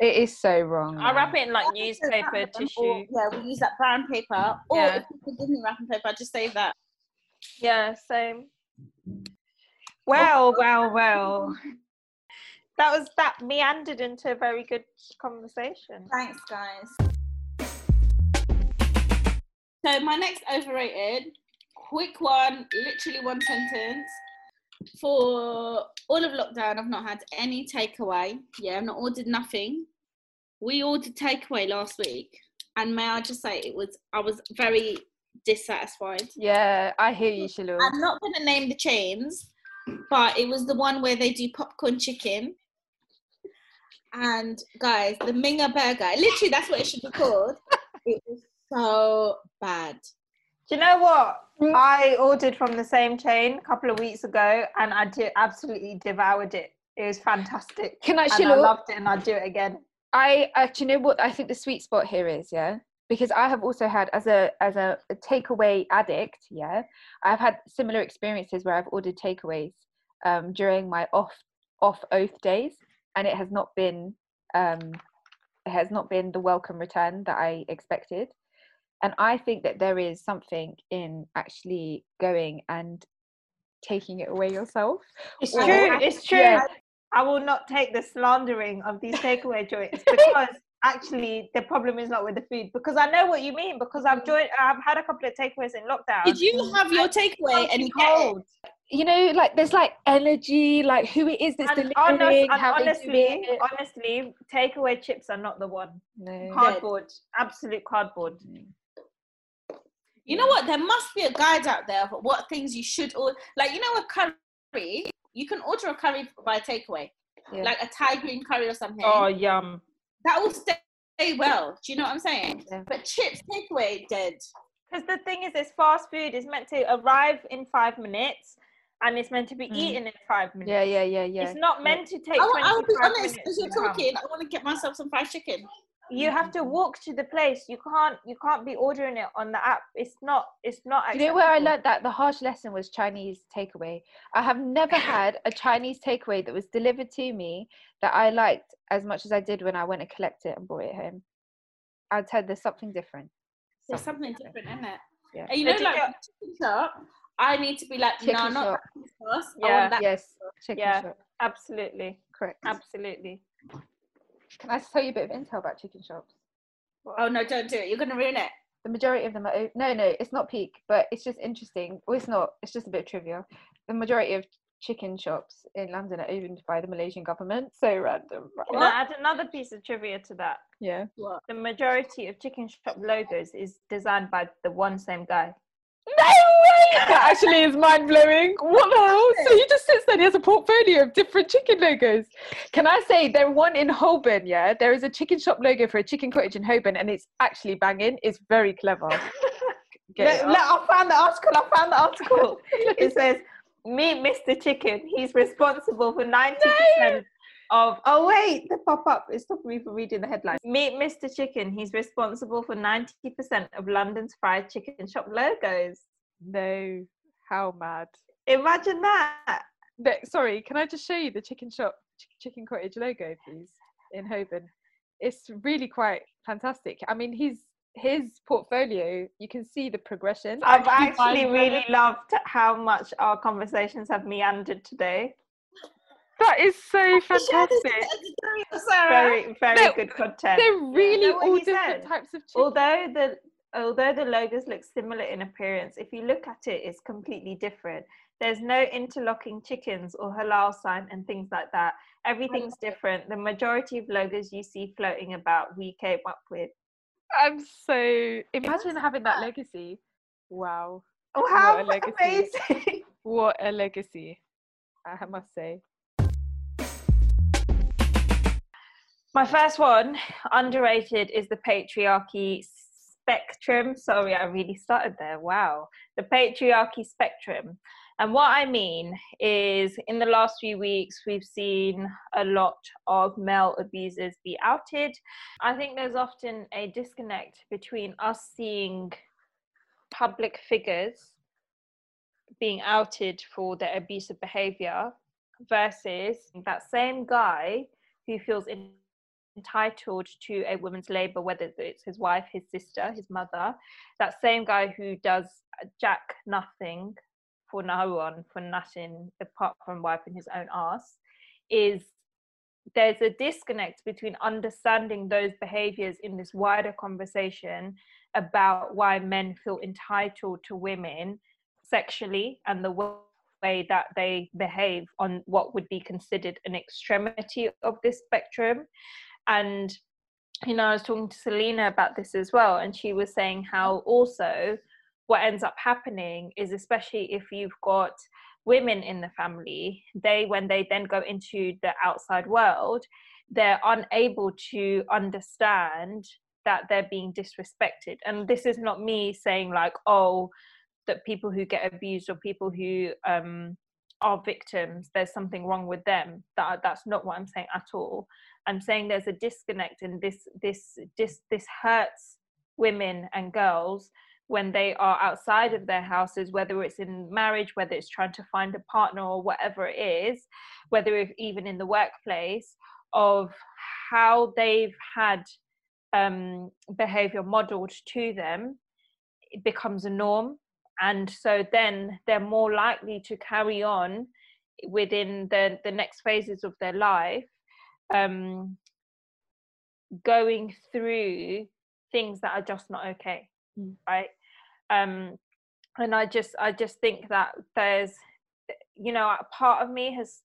it is so wrong. I wrap it in like Wrap it newspaper, that- or- tissue. yeah, we use that brown paper. Or Yeah. if you could give me wrapping paper, I'd just save that. Yeah, same. Well, well, well. That was that meandered into a very good conversation. Thanks, guys. So my next overrated, quick one, literally one sentence. For all of lockdown, I've not had any takeaway. Yeah, I've not ordered nothing. We ordered takeaway last week, and may I just say it was I was very dissatisfied. Yeah, I hear you, Shalou. I'm not going to name the chains, but it was the one where they do popcorn chicken. And guys, the Minga burger, literally, that's what it should be called. [laughs] It was so bad. Do you know what? I ordered from the same chain a couple of weeks ago and I did absolutely devoured it. It was fantastic. Can I, and I loved it and I'd do it again. I actually know what I think the sweet spot here is, yeah. Because I have also had as a as a, a takeaway addict, yeah, I've had similar experiences where I've ordered takeaways um, during my off off oath days, and it has not been um, it has not been the welcome return that I expected. And I think that there is something in actually going and taking it away yourself. It's Or- true. It's true. Yeah. I will not take the slandering of these [laughs] takeaway joints because actually the problem is not with the food because I know what you mean because I've joined I've had a couple of takeaways in lockdown. Did you have your takeaway and you get it? You know, like there's like energy, like who it is that's And, delivering, honest, and how they do honestly, it. honestly, takeaway chips are not the one. No. Cardboard, absolute cardboard. You know what? There must be a guide out there for what things you should order. Like you know, a curry. You can order a curry by takeaway, Yeah. like a Thai green curry or something. Oh yum! that will stay well. Do you know what I'm saying? Yeah. But chips takeaway dead. Because the thing is, it's fast food. It's meant to arrive in five minutes, and it's meant to be Mm. eaten in five minutes. Yeah, yeah, yeah, yeah. It's not meant to take. I, will- I will be honest. As you're to come. talking, I want to get myself some fried chicken. you have to walk to the place. You can't. You can't be ordering it on the app. It's not. It's not. Do you know where I learned that? The harsh lesson was Chinese takeaway. I have never [laughs] had a Chinese takeaway that was delivered to me that I liked as much as I did when I went and collected it and brought it home. I'd said there's something different. There's something different, isn't it? Yeah. And you know, like chicken shop, I need to be like, no, Chicken not shop. that sauce. I Yeah. want that. yes, chicken Yeah. shop. Absolutely. Correct. Absolutely. Can I tell you a bit of intel about chicken shops? Oh no, don't do it. You're gonna ruin it. The majority of them are no, no. It's not peak, but it's just interesting. Well, it's not. It's just a bit of trivia. The majority of chicken shops in London are owned by the Malaysian government. So random. right? Can I add another piece of trivia to that? Yeah. The majority of chicken shop logos is designed by the one same guy. No way! That actually is mind blowing. What the hell? So he just sits there and he has a portfolio of different chicken logos. Can I say there one in Holborn, yeah? There is a chicken shop logo for a chicken cottage in Holborn and it's actually banging. It's very clever. [laughs] Get Look, I found the article. I found the article. [laughs] it says, "Meet Mr. Chicken. He's responsible for ninety percent of." Oh wait, the pop up is stopping me from reading the headline. Meet Mr. Chicken. He's responsible for ninety percent of London's fried chicken shop logos. No. How mad. Imagine that. Sorry, can I just show you the chicken shop, ch- chicken cottage logo, please, in Holborn? It's really quite fantastic. I mean, his his portfolio, you can see the progression. I've Actually really loved how much our conversations have meandered today. That is so fantastic. Very, very No, good content. They're really all different said? types of chicken. although the although the logos look similar in appearance if you look at it it's completely different there's no interlocking chickens or halal sign and things like that everything's different the majority of logos you see floating about we came up with I'm so imagine having that legacy. Wow. oh What how a legacy. amazing [laughs] What a legacy. I must say. my first one underrated is the patriarchy spectrum. Sorry i really started there. Wow. The patriarchy spectrum. And what i mean is in the last few weeks we've seen a lot of male abusers be outed. I think there's often a disconnect between us seeing public figures being outed for their abusive behavior versus that same guy who feels in entitled to a woman's labor, whether it's his wife, his sister, his mother, that same guy who does jack nothing for no one, for nothing apart from wiping his own ass, is there's a disconnect between understanding those behaviors in this wider conversation about why men feel entitled to women sexually and the way that they behave on what would be considered an extremity of this spectrum and you know i was talking to selina about this as well and she was saying how also what ends up happening is especially if you've got women in the family they when they then go into the outside world they're unable to understand that they're being disrespected. And this is not me saying like oh that people who get abused or people who um are victims there's something wrong with them. That that's not what i'm saying at all i'm saying there's a disconnect and this this this this hurts women and girls when they are outside of their houses whether it's in marriage whether it's trying to find a partner or whatever it is whether if even in the workplace of how they've had um, behavior modeled to them it becomes a norm. And so then they're more likely to carry on within the the next phases of their life um going through things that are just not okay Mm. right um and i just i just think that there's you know a part of me has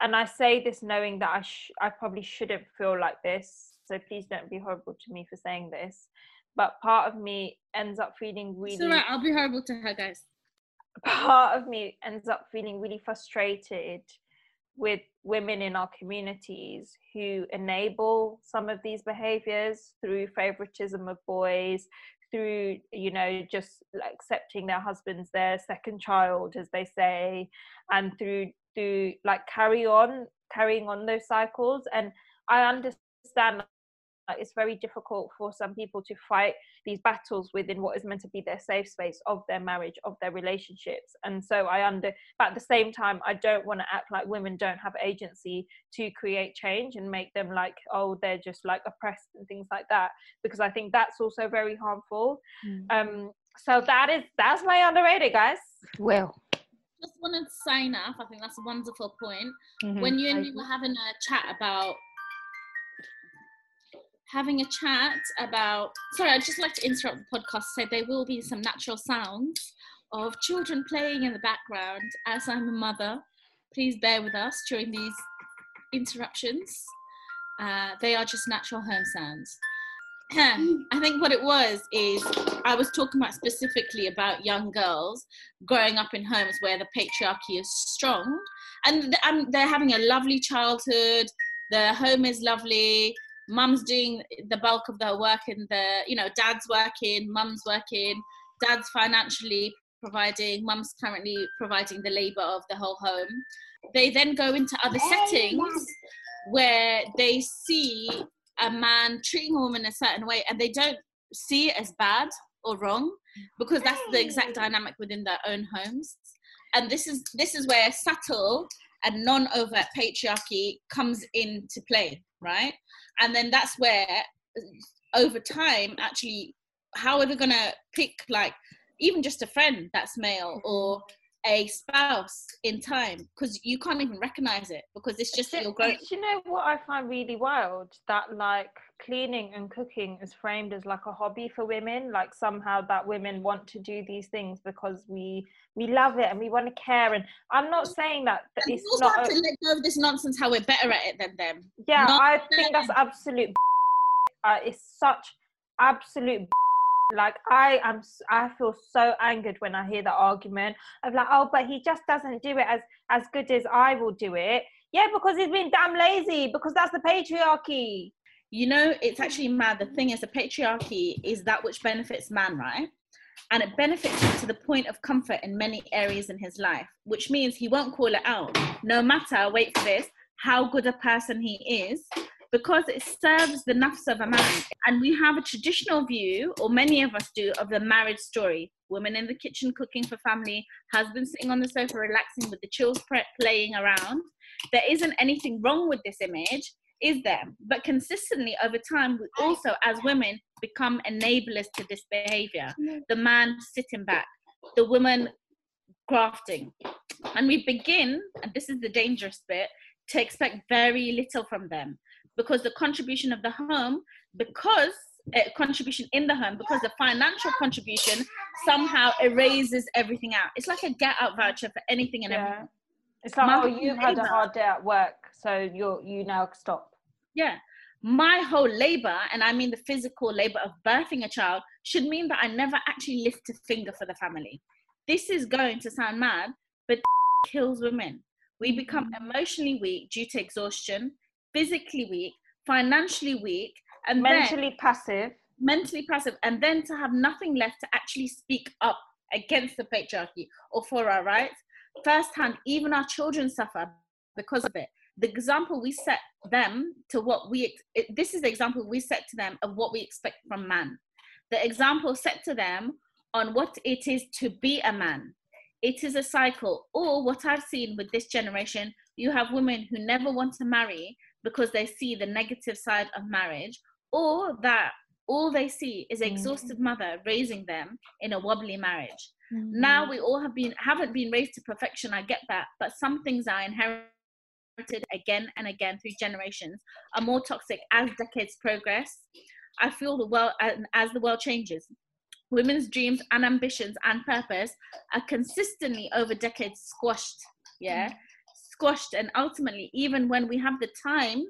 and i say this knowing that i sh- i probably shouldn't feel like this so please don't be horrible to me for saying this but part of me ends up feeling really It's I'll be horrible to her, guys. part of me ends up feeling really frustrated with women in our communities who enable some of these behaviors through favoritism of boys through you know just accepting their husbands their second child as they say and through through like carry on carrying on those cycles. And i understand it's very difficult for some people to fight these battles within what is meant to be their safe space of their marriage of their relationships and so i under but at the same time i don't want to act like women don't have agency to create change and make them like oh they're just like oppressed and things like that because i think that's also very harmful um so that is that's my underrated guys Well, Just wanted to sign off. I think that's a wonderful point. mhm. when you and I me were having a chat about having a chat about sorry i'd just like to interrupt the podcast So there will be some natural sounds of children playing in the background as i'm a mother please bear with us during these interruptions uh, they are just natural home sounds [clears throat] I think what it was is I was talking about specifically about young girls growing up in homes where the patriarchy is strong, and um, they're having a lovely childhood. The home is lovely. Mum's doing the bulk of the work in the, you know, dad's working, mum's working, dad's financially providing, mum's currently providing the labor of the whole home. They then go into other settings where they see a man treating a woman a certain way and they don't see it as bad or wrong because that's the exact dynamic within their own homes. And this is this is where subtle and non-overt patriarchy comes into play right and then that's where uh, over time actually how are they going to pick like even just a friend that's male or a spouse in time because you can't even recognize it because it's just growing do you know what I find really wild? That like cleaning and cooking is framed as like a hobby for women. Like somehow that women want to do these things because we we love it and we want to care. And I'm not saying that, that And it's also not. have a- to let go of this nonsense how we're better at it than them. yeah, not I think that's absolute. Uh, it's such absolute. Like I am, i feel so angered when I hear the argument of like, oh, but he just doesn't do it as as good as I will do it. Yeah, because he's been damn lazy. Because that's the patriarchy. You know, it's actually mad. The thing is, the patriarchy is that which benefits man, right? And it benefits him to the point of comfort in many areas in his life, which means he won't call it out, no matter, wait for this, how good a person he is, because it serves the nafs of a man. And we have a traditional view, or many of us do, of the marriage story. Women in the kitchen cooking for family, husband sitting on the sofa relaxing with the chills playing around. There isn't anything wrong with this image, is there? But consistently over time, we also, as women, become enablers to this behavior. Mm-hmm. The man sitting back, the woman crafting. And we begin, and this is the dangerous bit, to expect very little from them because the contribution of the home, because uh, contribution in the home, because the financial contribution somehow erases everything out. It's like a get out voucher for anything and everything. It's like, My oh, you've had a hard day at work, so you're you now stop. Yeah. My whole labor, and I mean the physical labor of birthing a child, should mean that I never actually lift a finger for the family. This is going to sound mad, but [laughs] kills women. We become emotionally weak due to exhaustion, physically weak, financially weak, and then Mentally passive. mentally passive, and then to have nothing left to actually speak up against the patriarchy or for our rights. Firsthand, even our children suffer because of it. The example we set them to what we, ex- it, this is the example we set to them of what we expect from man. The example set to them on what it is to be a man. It is a cycle. Or what I've seen with this generation, you have women who never want to marry because they see the negative side of marriage, or that all they see is an exhausted mother raising them in a wobbly marriage. Now we all have been haven't been raised to perfection. I get that, but some things are inherited again and again through generations are more toxic as decades progress. I feel the world as the world changes. Women's dreams and ambitions and purpose are consistently over decades squashed. Yeah, mm. Squashed, and ultimately, even when we have the time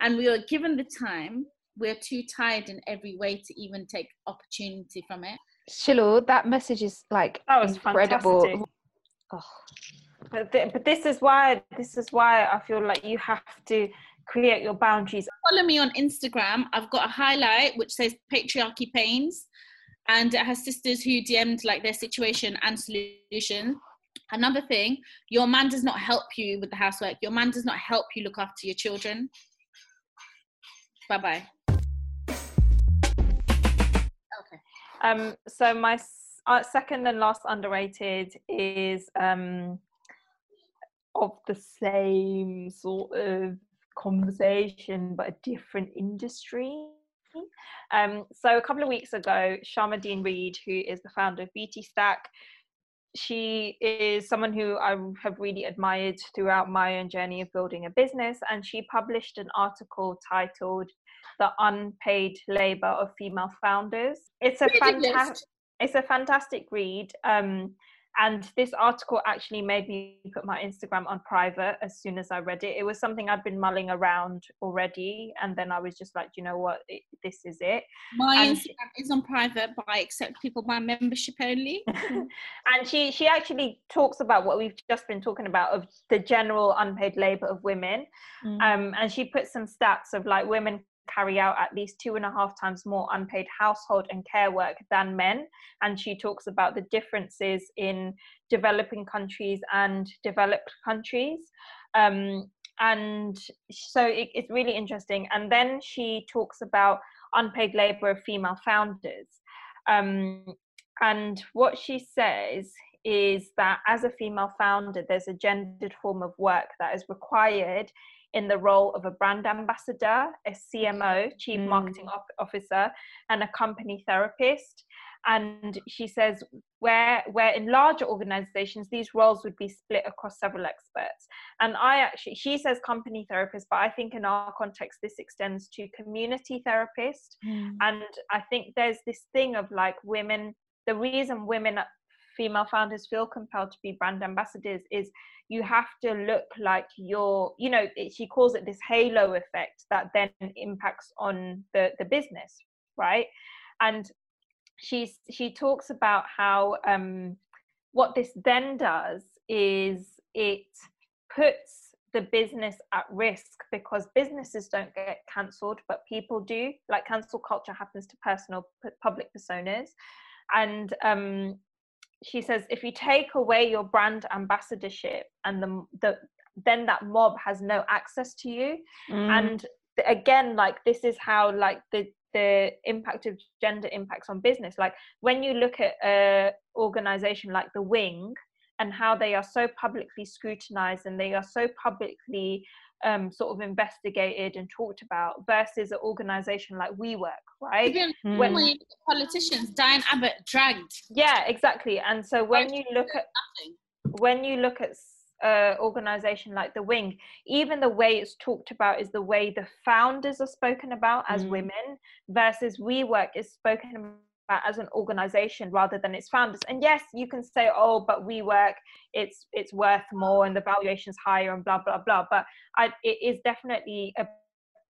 and we are given the time, we're too tired in every way to even take opportunity from it. Shiloh, that message is like that was incredible. Fantastic. Oh. But, th- but this is why this is why I feel like you have to create your boundaries. Follow me on Instagram. I've got a highlight which says patriarchy pains, and it has sisters who DM'd like their situation and solution. Another thing, your man does not help you with the housework. Your man does not help you look after your children. Bye bye. Okay. Um. So my uh, second and last underrated is um of the same sort of conversation but a different industry. Um, so a couple of weeks ago, Sharmadean Reid, who is the founder of Beauty Stack, she is someone who I have really admired throughout my own journey of building a business, and she published an article titled "The Unpaid Labor of Female Founders." It's a fantastic, it's a fantastic read. Um, and this article actually made me put my instagram on private as soon as i read it. It was something i'd been mulling around already and then i was just like you know what? It, this is it. My and instagram is on private but i accept people by membership only. [laughs] And she she actually talks about what we've just been talking about of the general unpaid labor of women. Mm. um, and she put some stats of like women carry out at least two and a half times more unpaid household and care work than men. And she talks about the differences in developing countries and developed countries. Um, and so it, it's really interesting. And then she talks about unpaid labor of female founders. Um, and what she says is that as a female founder, there's a gendered form of work that is required in the role of a brand ambassador, a CMO, Chief mm. Marketing Officer, and a company therapist. And she says, where, where in larger organizations, these roles would be split across several experts. And I actually, she says company therapist, but I think in our context, this extends to community therapist. Mm. And I think there's this thing of like women, the reason women female founders feel compelled to be brand ambassadors is you have to look like you're you know she calls it this halo effect that then impacts on the the business right? And she's she talks about how um what this then does is it puts the business at risk because businesses don't get cancelled but people do. Like cancel culture happens to personal public personas. And um she says if you take away your brand ambassadorship and the, the then that mob has no access to you mm. and again like this is how like the the impact of gender impacts on business like when you look at a organization like the wing and how they are so publicly scrutinized and they are so publicly um, sort of investigated and talked about versus an organization like WeWork, right? Even mm. when politicians, Diane Abbott dragged. Yeah, exactly. And so when you look at nothing. when you look at uh, organization like the wing even the way it's talked about is the way the founders are spoken about as mm. women versus WeWork is spoken as an organization rather than its founders. And yes you can say oh but WeWork it's it's worth more and the valuation's higher and blah blah blah. But I, it is definitely a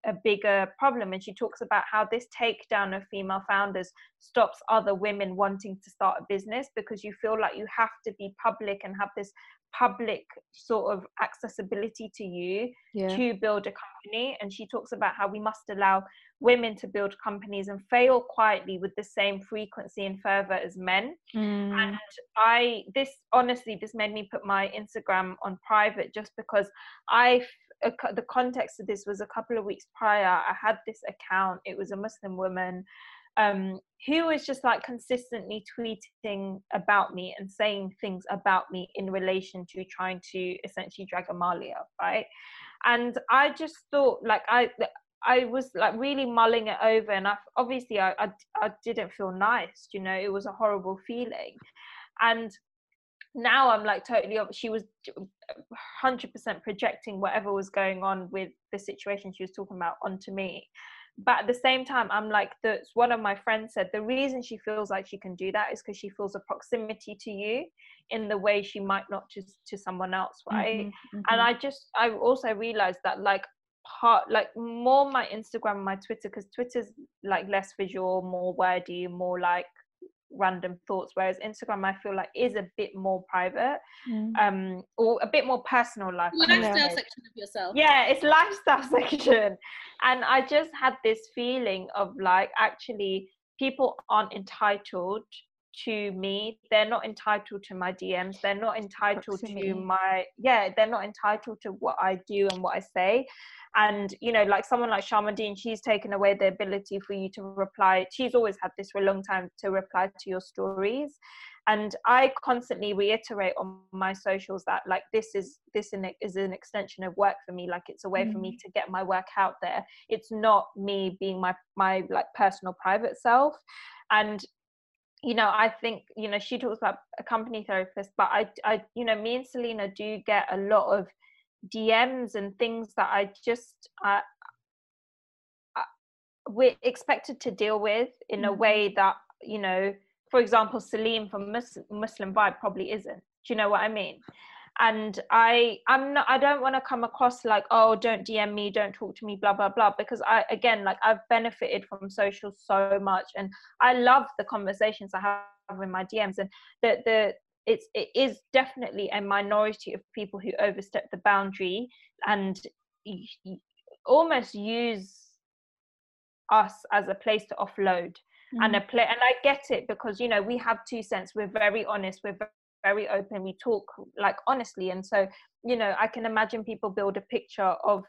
a bigger problem. And she talks about how this takedown of female founders stops other women wanting to start a business because you feel like you have to be public and have this public sort of accessibility to you yeah. to build a company. And she talks about how we must allow women to build companies and fail quietly with the same frequency and fervor as men mm. and i this honestly this made me put my instagram on private just because i the context of this was a couple of weeks prior i had this account it was a muslim woman um, who was just like consistently tweeting about me and saying things about me in relation to trying to essentially drag Amaliah, right? And I just thought, like, I I was like really mulling it over, and I obviously I, I I didn't feel nice, you know, it was a horrible feeling, and now I'm like totally. She was 100% projecting whatever was going on with the situation she was talking about onto me. But at the same time, I'm like, that's one of my friends said the reason she feels like she can do that is because she feels a proximity to you in the way she might not to, to someone else, right? Mm-hmm, mm-hmm. And I just, I also realized that like part like more my instagram my twitter because twitter's like less visual more wordy more like random thoughts whereas instagram i feel like is a bit more private mm. um or a bit more personal life lifestyle section of yourself. Yeah it's lifestyle [laughs] section. And i just had this feeling of like actually people aren't entitled to me they're not entitled to my dms they're not entitled Proximity. to my yeah they're not entitled to what i do and what i say and you know like someone like Sharmadean she's taken away the ability for you to reply she's always had this for a long time to reply to your stories and i constantly reiterate on my socials that like this is this is an extension of work for me like it's a way mm. for me mm. to get my work out there it's not me being my my like personal private self and you know i think you know she talks about a company therapist but i i you know me and selina do get a lot of DMs and things that I just uh, uh, we're expected to deal with in a mm-hmm. way that you know, for example, Salim from Muslim Vibe probably isn't. Do you know what I mean? And I, I'm not. I don't want to come across like, oh, don't DM me, don't talk to me, blah blah blah. Because I, again, like I've benefited from social so much, and I love the conversations I have in my DMs, and the the it's it is definitely a minority of people who overstep the boundary and almost use us as a place to offload mm. and a play and i get it because you know we have two cents we're very honest we're very open we talk like honestly and so you know i can imagine people build a picture of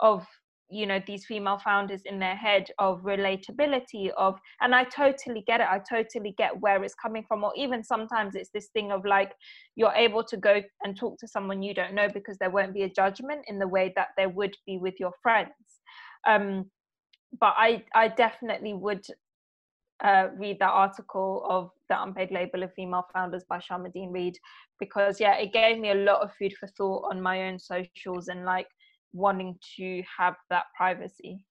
of you know these female founders in their head of relatability of and i totally get it i totally get where it's coming from or even sometimes it's this thing of like you're able to go and talk to someone you don't know because there won't be a judgment in the way that there would be with your friends. Um but i i definitely would uh, read that article of the unpaid label of female founders by Sharmadean Reid because yeah it gave me a lot of food for thought on my own socials and like wanting to have that privacy.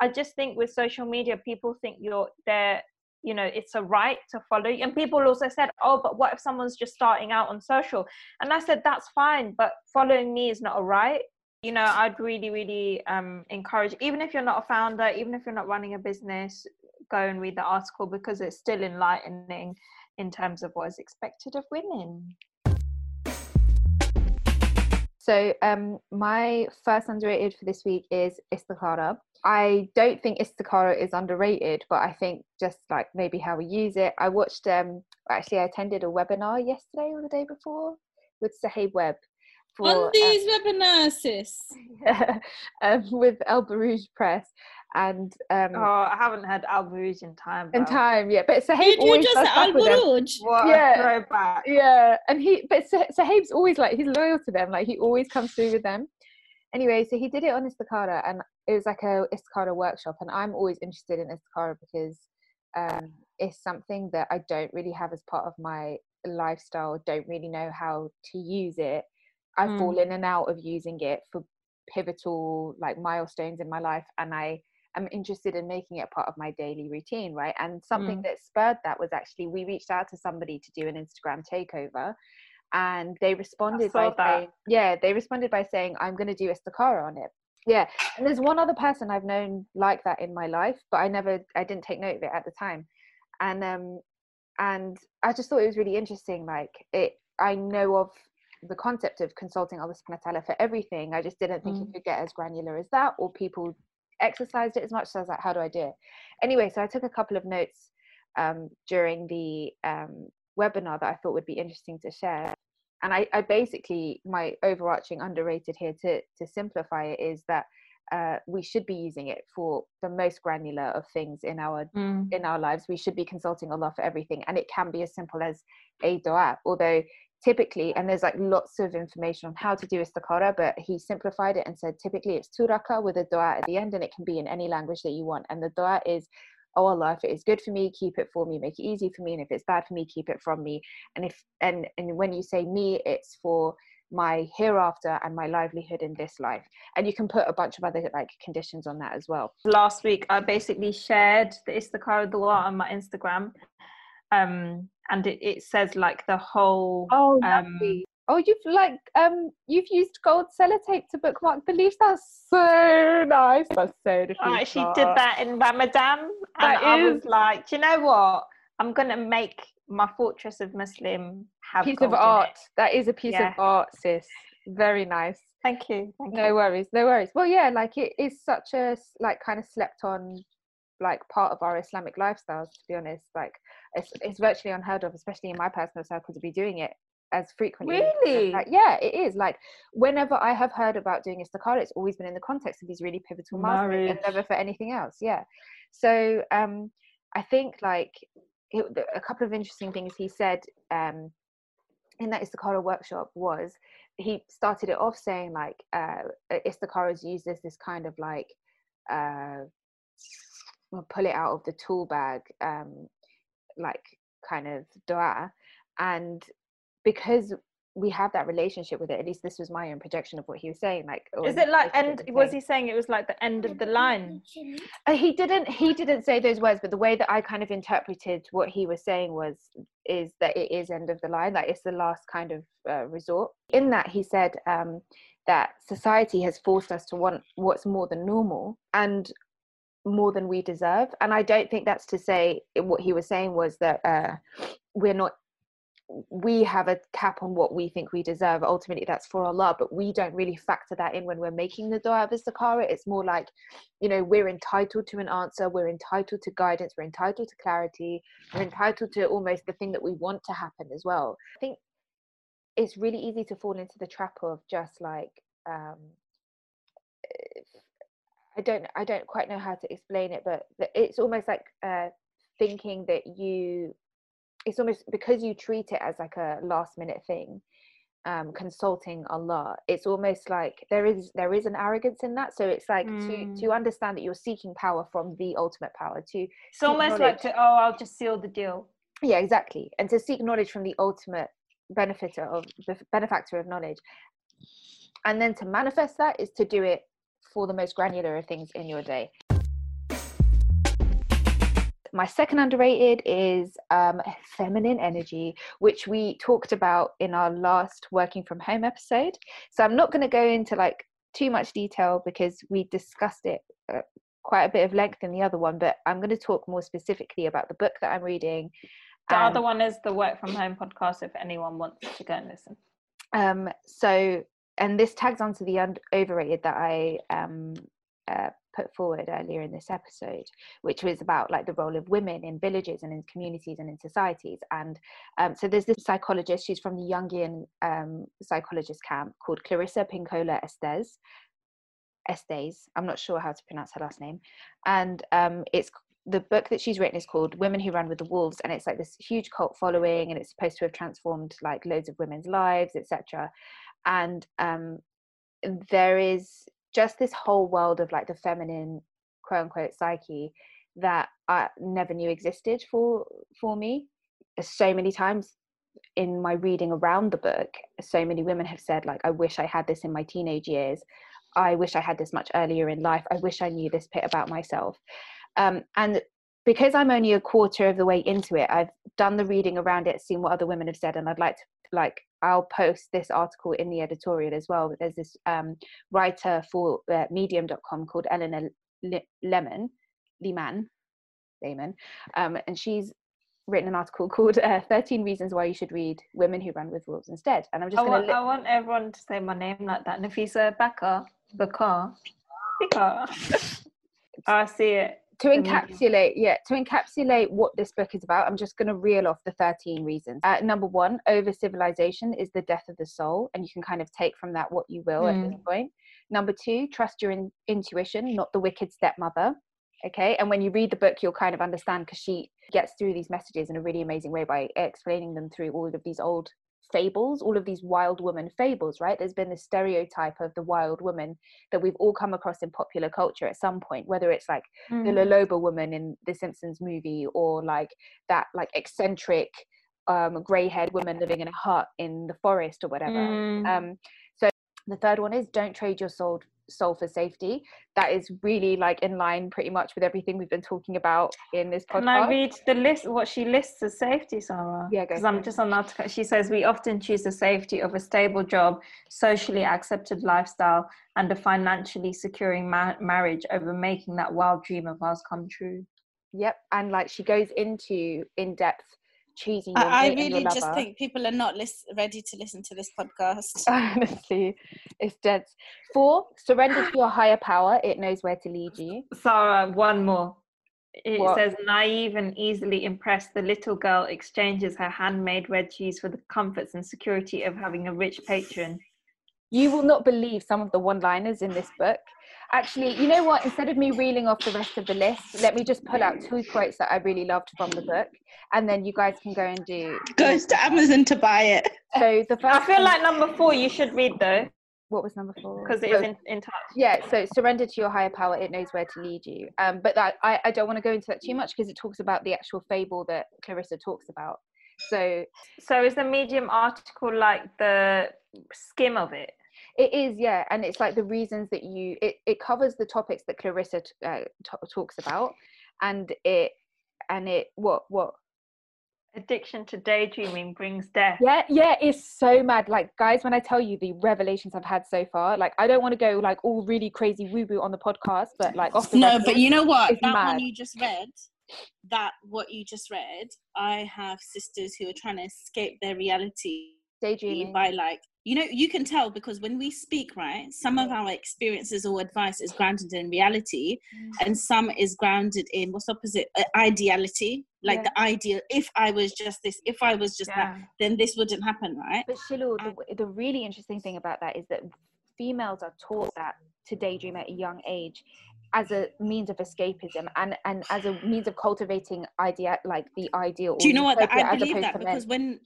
I just think with social media people think you're there you know it's a right to follow and people also said oh but what if someone's just starting out on social? And i said that's fine but following me is not a right. You know i'd really really um, encourage even if you're not a founder even if you're not running a business go and read the article because it's still enlightening in terms of what is expected of women so um, my first underrated for this week is Istikhara. I don't think Istikhara is underrated, but I think just like maybe how we use it. I watched um actually I attended a webinar yesterday or the day before with Suhaib Webb. For, On these uh, webinars, sis. Yeah, [laughs] um, with Al Buruj Press, and um, oh, I haven't had Al Buruj in time. In time, yeah. But Suhaib you, always just Al Buruj. What yeah, throwback. Yeah, and he, but Suhaib's always like he's loyal to them. Like he always comes through with them. Anyway, so he did it on Istikhara, and it was like a Istikhara workshop. And I'm always interested in Istikhara because um, it's something that I don't really have as part of my lifestyle. Don't really know how to use it. I mm. fall in and out of using it for pivotal like milestones in my life, and I am interested in making it part of my daily routine, right? And something mm. that spurred that was actually we reached out to somebody to do an Instagram takeover and they responded by that. saying, yeah, they responded by saying, I'm going to do Istikhara on it. Yeah. And there's one other person I've known like that in my life, but I never, I didn't take note of it at the time. And, um, and I just thought it was really interesting. Like it, I know of the concept of consulting Allah subhanahu wa ta'ala for everything. I just didn't think mm. it could get as granular as that, or people exercised it as much. So I was like, how do I do it? Anyway, so I took a couple of notes um, during the um, webinar that I thought would be interesting to share. And I, I, basically, my overarching underrated here to, to simplify it is that uh, we should be using it for the most granular of things in our mm. in our lives. We should be consulting Allah for everything, and it can be as simple as a dua. Although typically and there's like lots of information on how to do istikhara but he simplified it and said typically it's two raka with a dua at the end and it can be in any language that you want. And the dua is oh allah if it is good for me keep it for me. Make it easy for me. And if it's bad for me keep it from me. And if and and when you say me it's for my hereafter and my livelihood in this life. And you can put a bunch of other like conditions on that as well. Last week i basically shared the istikhara dua on my instagram um and it, it says like the whole oh um oh you've like um you've used gold sellotape to bookmark the leaves. That's so nice. That's so i actually did that in ramadan and That i is- was like you know what? I'm gonna make my fortress of muslim have piece of art. that is a piece Yeah. of art sis. Very nice. Thank you. Thank no you. worries. No worries. Well yeah like it is such a like kind of slept on like part of our islamic lifestyles to be honest like it's, it's virtually unheard of especially in my personal circle to be doing it as frequently. Really? like, yeah it is. Like whenever i have heard about doing istikhara it's always been in the context of these really pivotal milestones and never for anything else yeah. So um i think like it, a couple of interesting things he said um in that istikhara workshop was he started it off saying like uh istikhara is used as this kind of like uh well, pull it out of the tool bag um like kind of dua and because we have that relationship with it at least this was my own projection of what he was saying like or is it like end was he saying it was like the end of the line? Uh, he didn't he didn't say those words but the way that i kind of interpreted what he was saying was is that it is end of the line that it's the last kind of uh, resort. In that he said um, that society has forced us to want what's more than normal and more than we deserve and i don't think that's to say what he was saying was that uh, we're not we have a cap on what we think we deserve. Ultimately, that's for Allah, but we don't really factor that in when we're making the dua of istikhara. It's more like, you know, we're entitled to an answer, we're entitled to guidance, we're entitled to clarity, we're entitled to almost the thing that we want to happen as well. I think it's really easy to fall into the trap of just like, um, I don't, I don't quite know how to explain it, but it's almost like uh, thinking that you it's almost because you treat it as like a last minute thing um consulting allah it's almost like there is there is an arrogance in that. So it's like to to understand that you're seeking power from the ultimate power to it's almost like to oh i'll just seal the deal. Yeah exactly. And to seek knowledge from the ultimate benefactor of benefactor of knowledge. And then to manifest that is to do it for the most granular of things in your day my second underrated is um, feminine energy, which we talked about in our last working from home episode. So I'm not going to go into like too much detail because we discussed it uh, quite a bit of length in the other one, but I'm going to talk more specifically about the book that I'm reading. the and- other one is the work from home podcast if anyone wants to go and listen Um, so, and this tags onto the un- overrated that I um, uh, put forward earlier in this episode, which was about like the role of women in villages and in communities and in societies. And um, so there's this psychologist, she's from the Jungian um, psychologist camp called Clarissa Pinkola Estes. Estes, I'm not sure how to pronounce her last name. And um, it's the book that she's written is called Women Who Run with the Wolves, and it's like this huge cult following, and it's supposed to have transformed like loads of women's lives, etc. And um, there is just this whole world of like the feminine quote unquote psyche that I never knew existed for for me. So many times in my reading around the book, so many women have said like, "I wish I had this in my teenage years. I wish I had this much earlier in life. I wish I knew this bit about myself." Um, and because I'm only a quarter of the way into it, I've done the reading around it, seen what other women have said, and I'd like to like I'll post this article in the editorial as well. But there's this um, writer for uh, Medium.com called Eleanor Le- Lemon, Lehman, Lehman, um, and she's written an article [laughs] called uh, 13 Reasons Why You Should Read Women Who Run with Wolves Instead. And I'm just I going want, to I want everyone to say my name like that Nafisa Bakkar Bakkar Bakkar [laughs] I see it to encapsulate yeah to encapsulate what this book is about i'm just going to reel off the 13 reasons. Uh, number one over civilization is the death of the soul and you can kind of take from that what you will at this point. Number two trust your in- intuition not the wicked stepmother okay? And when you read the book you'll kind of understand because she gets through these messages in a really amazing way by explaining them through all of these old fables, all of these wild woman fables, right? There's been this stereotype of the wild woman that we've all come across in popular culture at some point, whether it's like Mm. the Loloba woman in the Simpsons movie or like that like eccentric um grey-haired woman living in a hut in the forest or whatever. Mm. Um the third one is don't trade your soul soul for safety. That is really like in line pretty much with everything we've been talking about in this podcast. Can I read the list? What she lists as safety, Sara? Yeah, Because I'm just on article. She says we often choose the safety of a stable job, socially accepted lifestyle, and a financially securing ma- marriage over making that wild dream of ours come true. Yep, and like she goes into in depth choosing your I, I mate and your really just think people are not lis- ready to listen to this podcast. [laughs] honestly it's dead four surrender to your higher power it knows where to lead you Sara, one more. It What? says, naive and easily impressed, the little girl exchanges her handmade red cheese for the comforts and security of having a rich patron. you will not believe some of the one liners in this book actually you know what? Instead of me reeling off the rest of the list let me just pull out two quotes that i really loved from the book and then you guys can go and do Goes to Amazon to buy it. so the first I feel one- like number four you should read though, what was number four? Because it is in, in touch. yeah so surrender to your higher power it knows where to lead you. Um but that i, I don't want to go into that too much because it talks about the actual fable that clarissa talks about. So So is the Medium article like the skim of it? It is yeah and it's like the reasons that you it, it covers the topics that clarissa t- uh, t- talks about and it and it what what Addiction to daydreaming brings death. yeah yeah it's so mad like guys when i tell you the revelations i've had so far like i don't want to go like all really crazy woo woo on the podcast but like off the No, record, but you know what? That mad. one you just read, that what you just read, I have sisters who are trying to escape their reality daydreaming by like you know you can tell because when we speak right some of our experiences or advice is grounded in reality Mm. and some is grounded in what's opposite uh, ideality like Yeah. the ideal if i was just this if i was just that then this wouldn't happen right But Shilu, the, Um, the really interesting thing about that is that females are taught that to daydream at a young age as a means of escapism and, and as a means of cultivating idea like the ideal. do you know what i believe that because when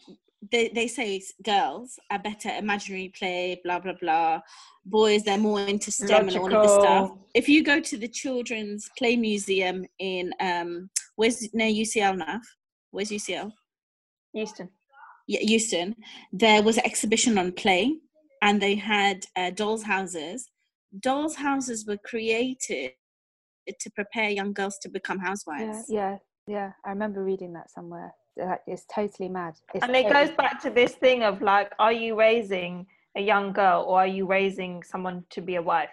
they, they say girls are better at imaginary play blah blah blah boys they're more into stem and all of this stuff if you go to the children's play museum in um where's near ucl now where's ucl Euston. yeah, Euston, there was an exhibition on play, and they had uh, dolls' houses. Dolls' houses were created to prepare young girls to become yeah, housewives. yeah, yeah. I remember reading that somewhere. That is totally mad. It's And it totally goes back to this thing of like, are you raising a young girl or are you raising someone to be a wife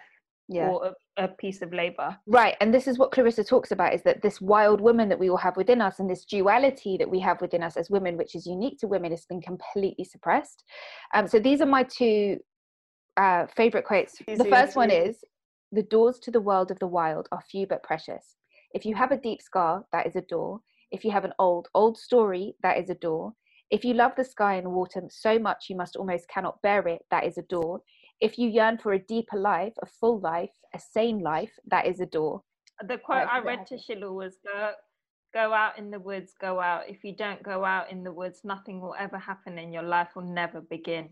yeah. or a, a piece of labor? Right, and this is what Clarissa talks about: is that this wild woman that we all have within us, and this duality that we have within us as women, which is unique to women, has been completely suppressed. Um, so these are my two uh, favorite quotes. The first one is, "The doors to the world of the wild are few but precious. If you have a deep scar, that is a door. If you have an old, old story, that is a door. If you love the sky and water so much you must almost cannot bear it, that is a door. If you yearn for a deeper life, a full life, a sane life, that is a door. The quote I read to. Shiloh was go, go out in the woods, go out. If you don't go out in the woods, nothing will ever happen and your life will never begin.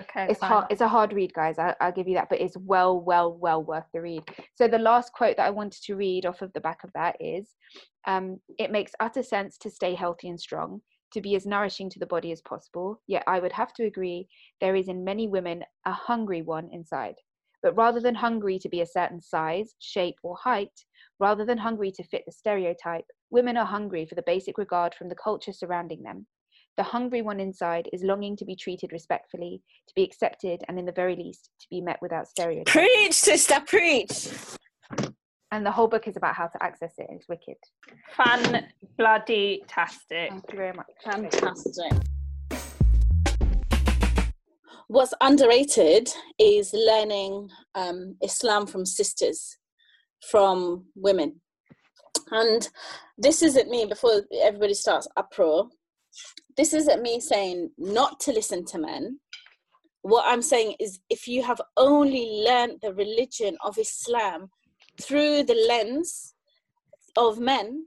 Okay, It's fine. hard. It's a hard read, guys. I, I'll give you that, but it's well, well, well worth the read. So the last quote that I wanted to read off of the back of that is, um, "It makes utter sense to stay healthy and strong, to be as nourishing to the body as possible. Yet I would have to agree there is in many women a hungry one inside. But rather than hungry to be a certain size, shape, or height, rather than hungry to fit the stereotype, women are hungry for the basic regard from the culture surrounding them." The hungry one inside is longing to be treated respectfully, to be accepted, and in the very least, to be met without stereotypes. Preach, sister, preach. And the whole book is about how to access it. It's wicked. Fan bloody tastic. Thank you very much. Fantastic. What's underrated is learning um, Islam from sisters, from women. And this isn't me, before everybody starts uproar, this isn't me saying not to listen to men. What I'm saying is, if you have only learned the religion of Islam through the lens of men,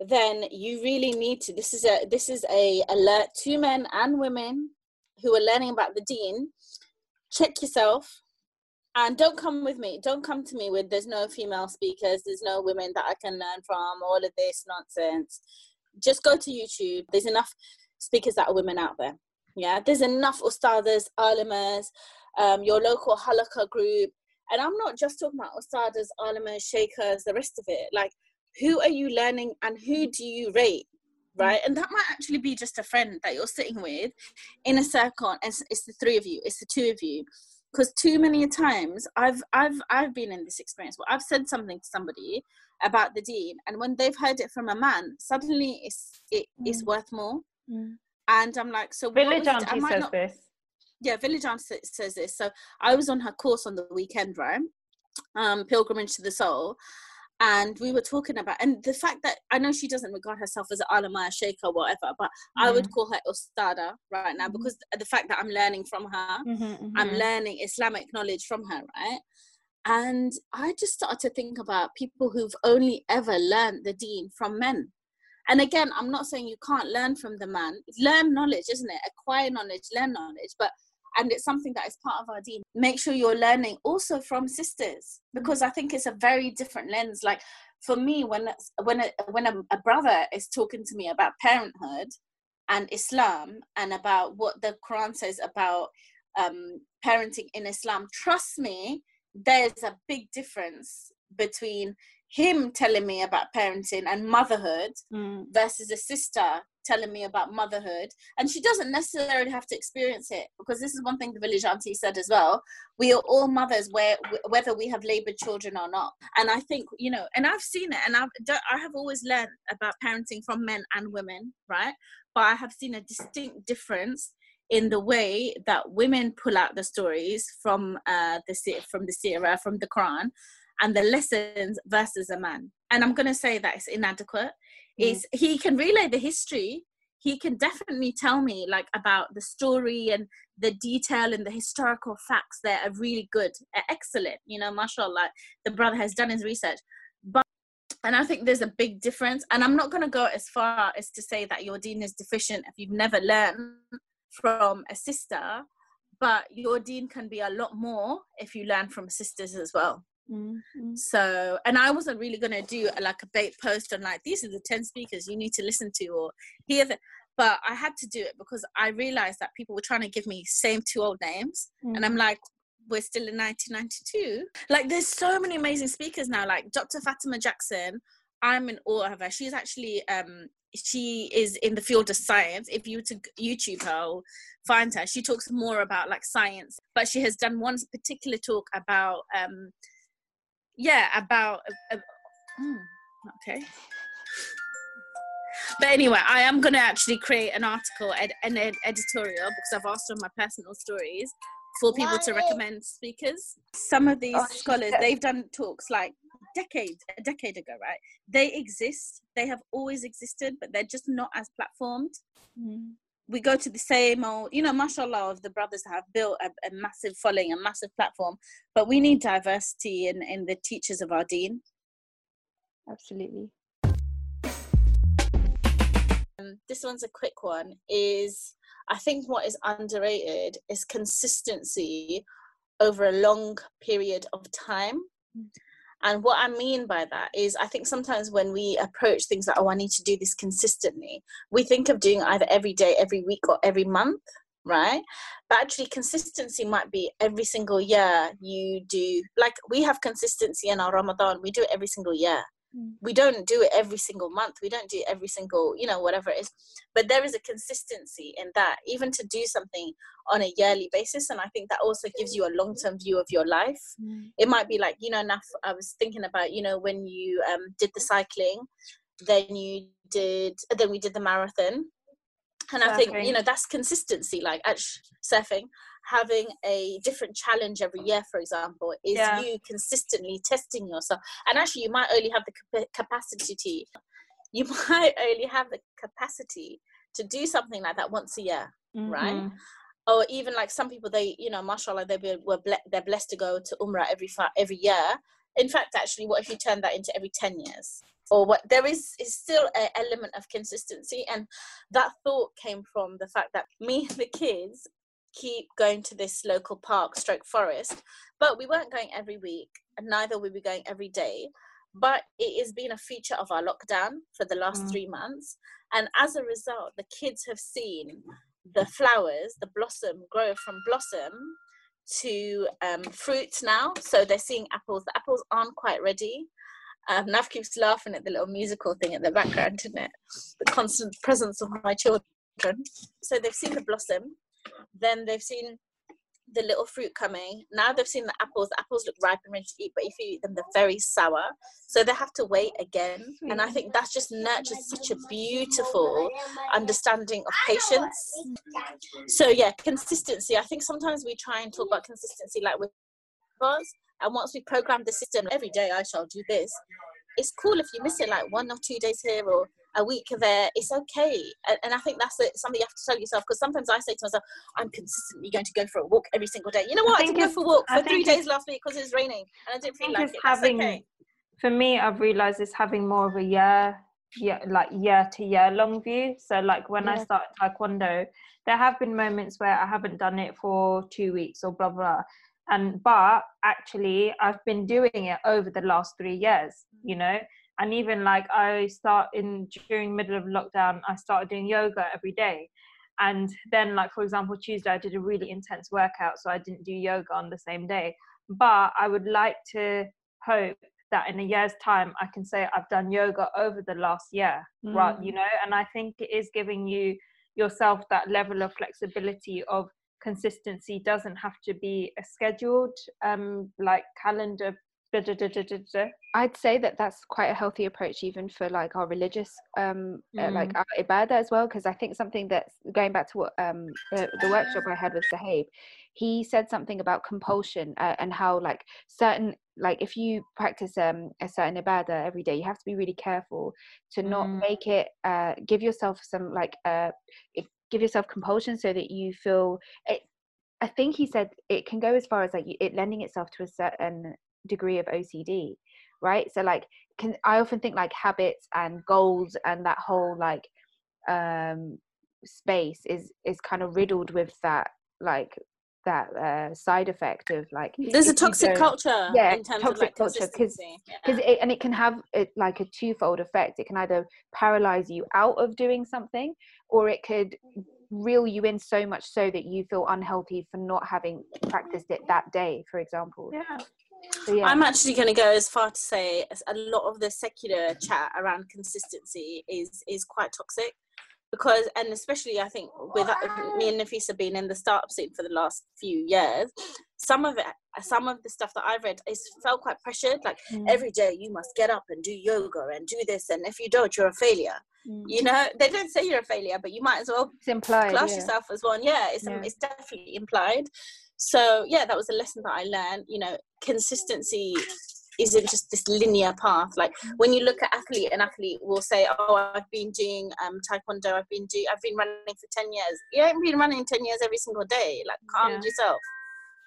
then you really need to. This is a this is a alert to men and women who are learning about the dean check yourself and don't come with me. Don't come to me with there's no female speakers, there's no women that I can learn from, all of this nonsense. Just go to YouTube. There's enough speakers that are women out there. Yeah, there's enough ustadas, alimas, um, your local halaqa group. And I'm not just talking about Osadas, alimas, sheikhs, the rest of it. Like, who are you learning and who do you rate? Right, and that might actually be just a friend that you're sitting with in a circle, and it's, it's the three of you, it's the two of you, because too many times I've I've I've been in this experience where I've said something to somebody about the dean, and when they've heard it from a man, suddenly it's it mm. is worth more. Mm. And I'm like, so Village Auntie says not, this. Yeah, Village Auntie says this. So I was on her course on the weekend, right? Um, Pilgrimage to the Soul, and we were talking about and the fact that I know she doesn't regard herself as an alima, sheikh or whatever, but mm. I would mm. call her ustada right now mm. because the fact that I'm learning from her, mm-hmm, mm-hmm. I'm learning Islamic knowledge from her, right? And I just started to think about people who've only ever learned the deen from men. And again, I'm not saying you can't learn from the man. Learn knowledge, isn't it? Acquire knowledge, learn knowledge. But and it's something that is part of our deen. Make sure you're learning also from sisters because I think it's a very different lens. Like for me, when when a, when a, a brother is talking to me about parenthood and Islam and about what the Quran says about um, parenting in Islam, trust me, there's a big difference between him telling me about parenting and motherhood mm. versus a sister telling me about motherhood. And she doesn't necessarily have to experience it because this is one thing the village auntie said as well. We are all mothers where whether we have labored children or not. And i think you know and i've seen it and i've i have always learned about parenting from men and women right? But i have seen a distinct difference in the way that women pull out the stories from uh, the from the Sirah, from the Quran, and the lessons versus a man. And I'm going to say that it's inadequate. Mm. Is he can relay the history. He can definitely tell me like about the story and the detail and the historical facts that are really good, excellent. You know, mashallah, the brother has done his research. But and I think there's a big difference. And I'm not going to go as far as to say that your dean is deficient if you've never learned from a sister, but your dean can be a lot more if you learn from sisters as well. Mm-hmm. So, and I wasn't really going to do a, like a bait post on like, these are the 10 speakers you need to listen to or hear that. But I had to do it because I realized that people were trying to give me same two old names. Mm-hmm. And I'm mm. like, we're still in 1992. Like, there's so many amazing speakers now. Like Dr. Fatima Jackson, I'm in awe of her. She's actually, um, she is in the field of science. If you were to YouTube her or find her, she talks more about like science, but she has done one particular talk about um, yeah about uh, uh, okay. But anyway i am going to actually create an article ed, an ed, editorial because i've asked on my personal stories for people to recommend speakers. Some of these oh, scholars they've done talks like decades a decade ago right? They exist they have always existed but they're just not as platformed. Mm we go to the same old, you know, mashallah, of the brothers that have built a, a, massive following, a massive platform, but we need diversity in, in the teachers of our deen. Absolutely. Um, this one's a quick one. Is I think what is underrated is consistency over a long period of time. And what I mean by that is, I think sometimes when we approach things like, oh, I need to do this consistently, we think of doing either every day, every week, or every month, right? But actually, consistency might be every single year you do, like we have consistency in our Ramadan, we do it every single year. Mm. we don't do it every single month we don't do it every single you know whatever it is but there is a consistency in that even to do something on a yearly basis and i think that also gives you a long-term view of your life mm. it might be like you know enough i was thinking about you know when you um, did the cycling then you did then we did the marathon and surfing. i think you know that's consistency like actually surfing having a different challenge every year, for example, is yeah. you consistently testing yourself. And actually, you might only have the capacity to, you [laughs] might only have the capacity to do something like that once a year, mm-hmm. right? Or even like some people, they, you know, mashallah, they were ble- they're blessed to go to Umrah every fa- every year. In fact, actually, what if you turn that into every 10 years? or what there is is still an element of consistency and that thought came from the fact that me and the kids keep going to this local park stroke forest but we weren't going every week and neither were we going every day but it has been a feature of our lockdown for the last Mm. three months and as a result the kids have seen the flowers the blossom grow from blossom to um, fruit now so they're seeing apples the apples aren't quite ready um, Nav keeps laughing at the little musical thing at the background, isn't it? The constant presence of my children. So they've seen the blossom, then they've seen the little fruit coming. Now they've seen the apples. The apples look ripe and ready to eat, but if you eat them, they're very sour. So they have to wait again. And I think that's just nurtures such a beautiful understanding of patience. So yeah, consistency. I think sometimes we try and talk about consistency like with us. And once we program the system, every day I shall do this. It's cool if you miss it like one or two days here or a week there. It's okay. And, and I think that's it, something you have to tell yourself because sometimes I say to myself, I'm consistently going to go for a walk every single day. You know what? I, think didn't go for a walk for three days last week because it was raining and I didn't feel like it. Having okay. for me i've realized it's having more of a year yeah like year to year long view so like when i Yeah. started taekwondo there have been moments where i haven't done it for two weeks or blah blah and but actually i've been doing it over the last three years you know and even like i start in during middle of lockdown i started doing yoga every day. And then like for example tuesday i did a really intense workout so i didn't do yoga on the same day. But i would like to hope that in a year's time i can say i've done yoga over the last year right you know? And i think it is giving you yourself that level of flexibility of consistency doesn't have to be a scheduled um like calendar da, da, da. I'd say that that's quite a healthy approach, even for like our religious, um, uh, like Mm. our ibadah as well. Because I think something that's going back to what um the, the workshop I had with Suhaib, he said something about compulsion uh, and how like certain like if you practice um a certain ibadah every day, you have to be really careful to not Mm. make it uh give yourself some like uh give yourself compulsion so that you feel it. I think he said it can go as far as like it lending itself to a certain degree of OCD, right? So like can I often think like habits and goals and that whole like um space is is kind of riddled with that like that uh side effect of like There's a toxic culture yeah, in terms of toxic like culture, 'cause- consistency. because it, and it can have it like a twofold effect it can either paralyze you out of doing something or it could reel you in so much so that you feel unhealthy for not having practiced it that day for example yeah so yeah I'm actually going to go as far to say a lot of the secular chat around consistency is is quite toxic because and especially I think with uh, me and Nafisa being in the startup scene for the last few years, some of it, some of the stuff that I've read is felt quite pressured. Like Mm. every day you must get up and do yoga and do this, and if you don't, you're a failure. Mm. You know, they don't say you're a failure, but you might as well it's implied class yeah. yourself as one. Yeah, it's Yeah. it's definitely implied. So yeah, that was a lesson that I learned. You know, consistency isn't just this linear path. Like when you look at athlete, an athlete will say, "Oh, I've been doing um, taekwondo. I've been do. I've been running for ten years. You haven't been running ten years every single day. Like calm Yeah. yourself.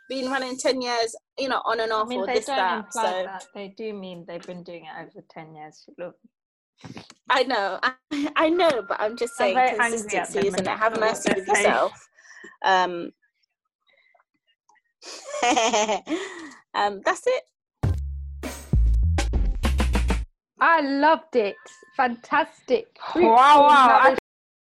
Been running ten years, you know, on and off I mean, or they this don't that. imply So that. They do mean they've been doing it over 10 years. Look, I know, I, [laughs] I know, but I'm just I'm saying at consistency, isn't it? Have mercy with yourself. Um, [laughs] um, that's it. I loved it. Fantastic. Wow, wow,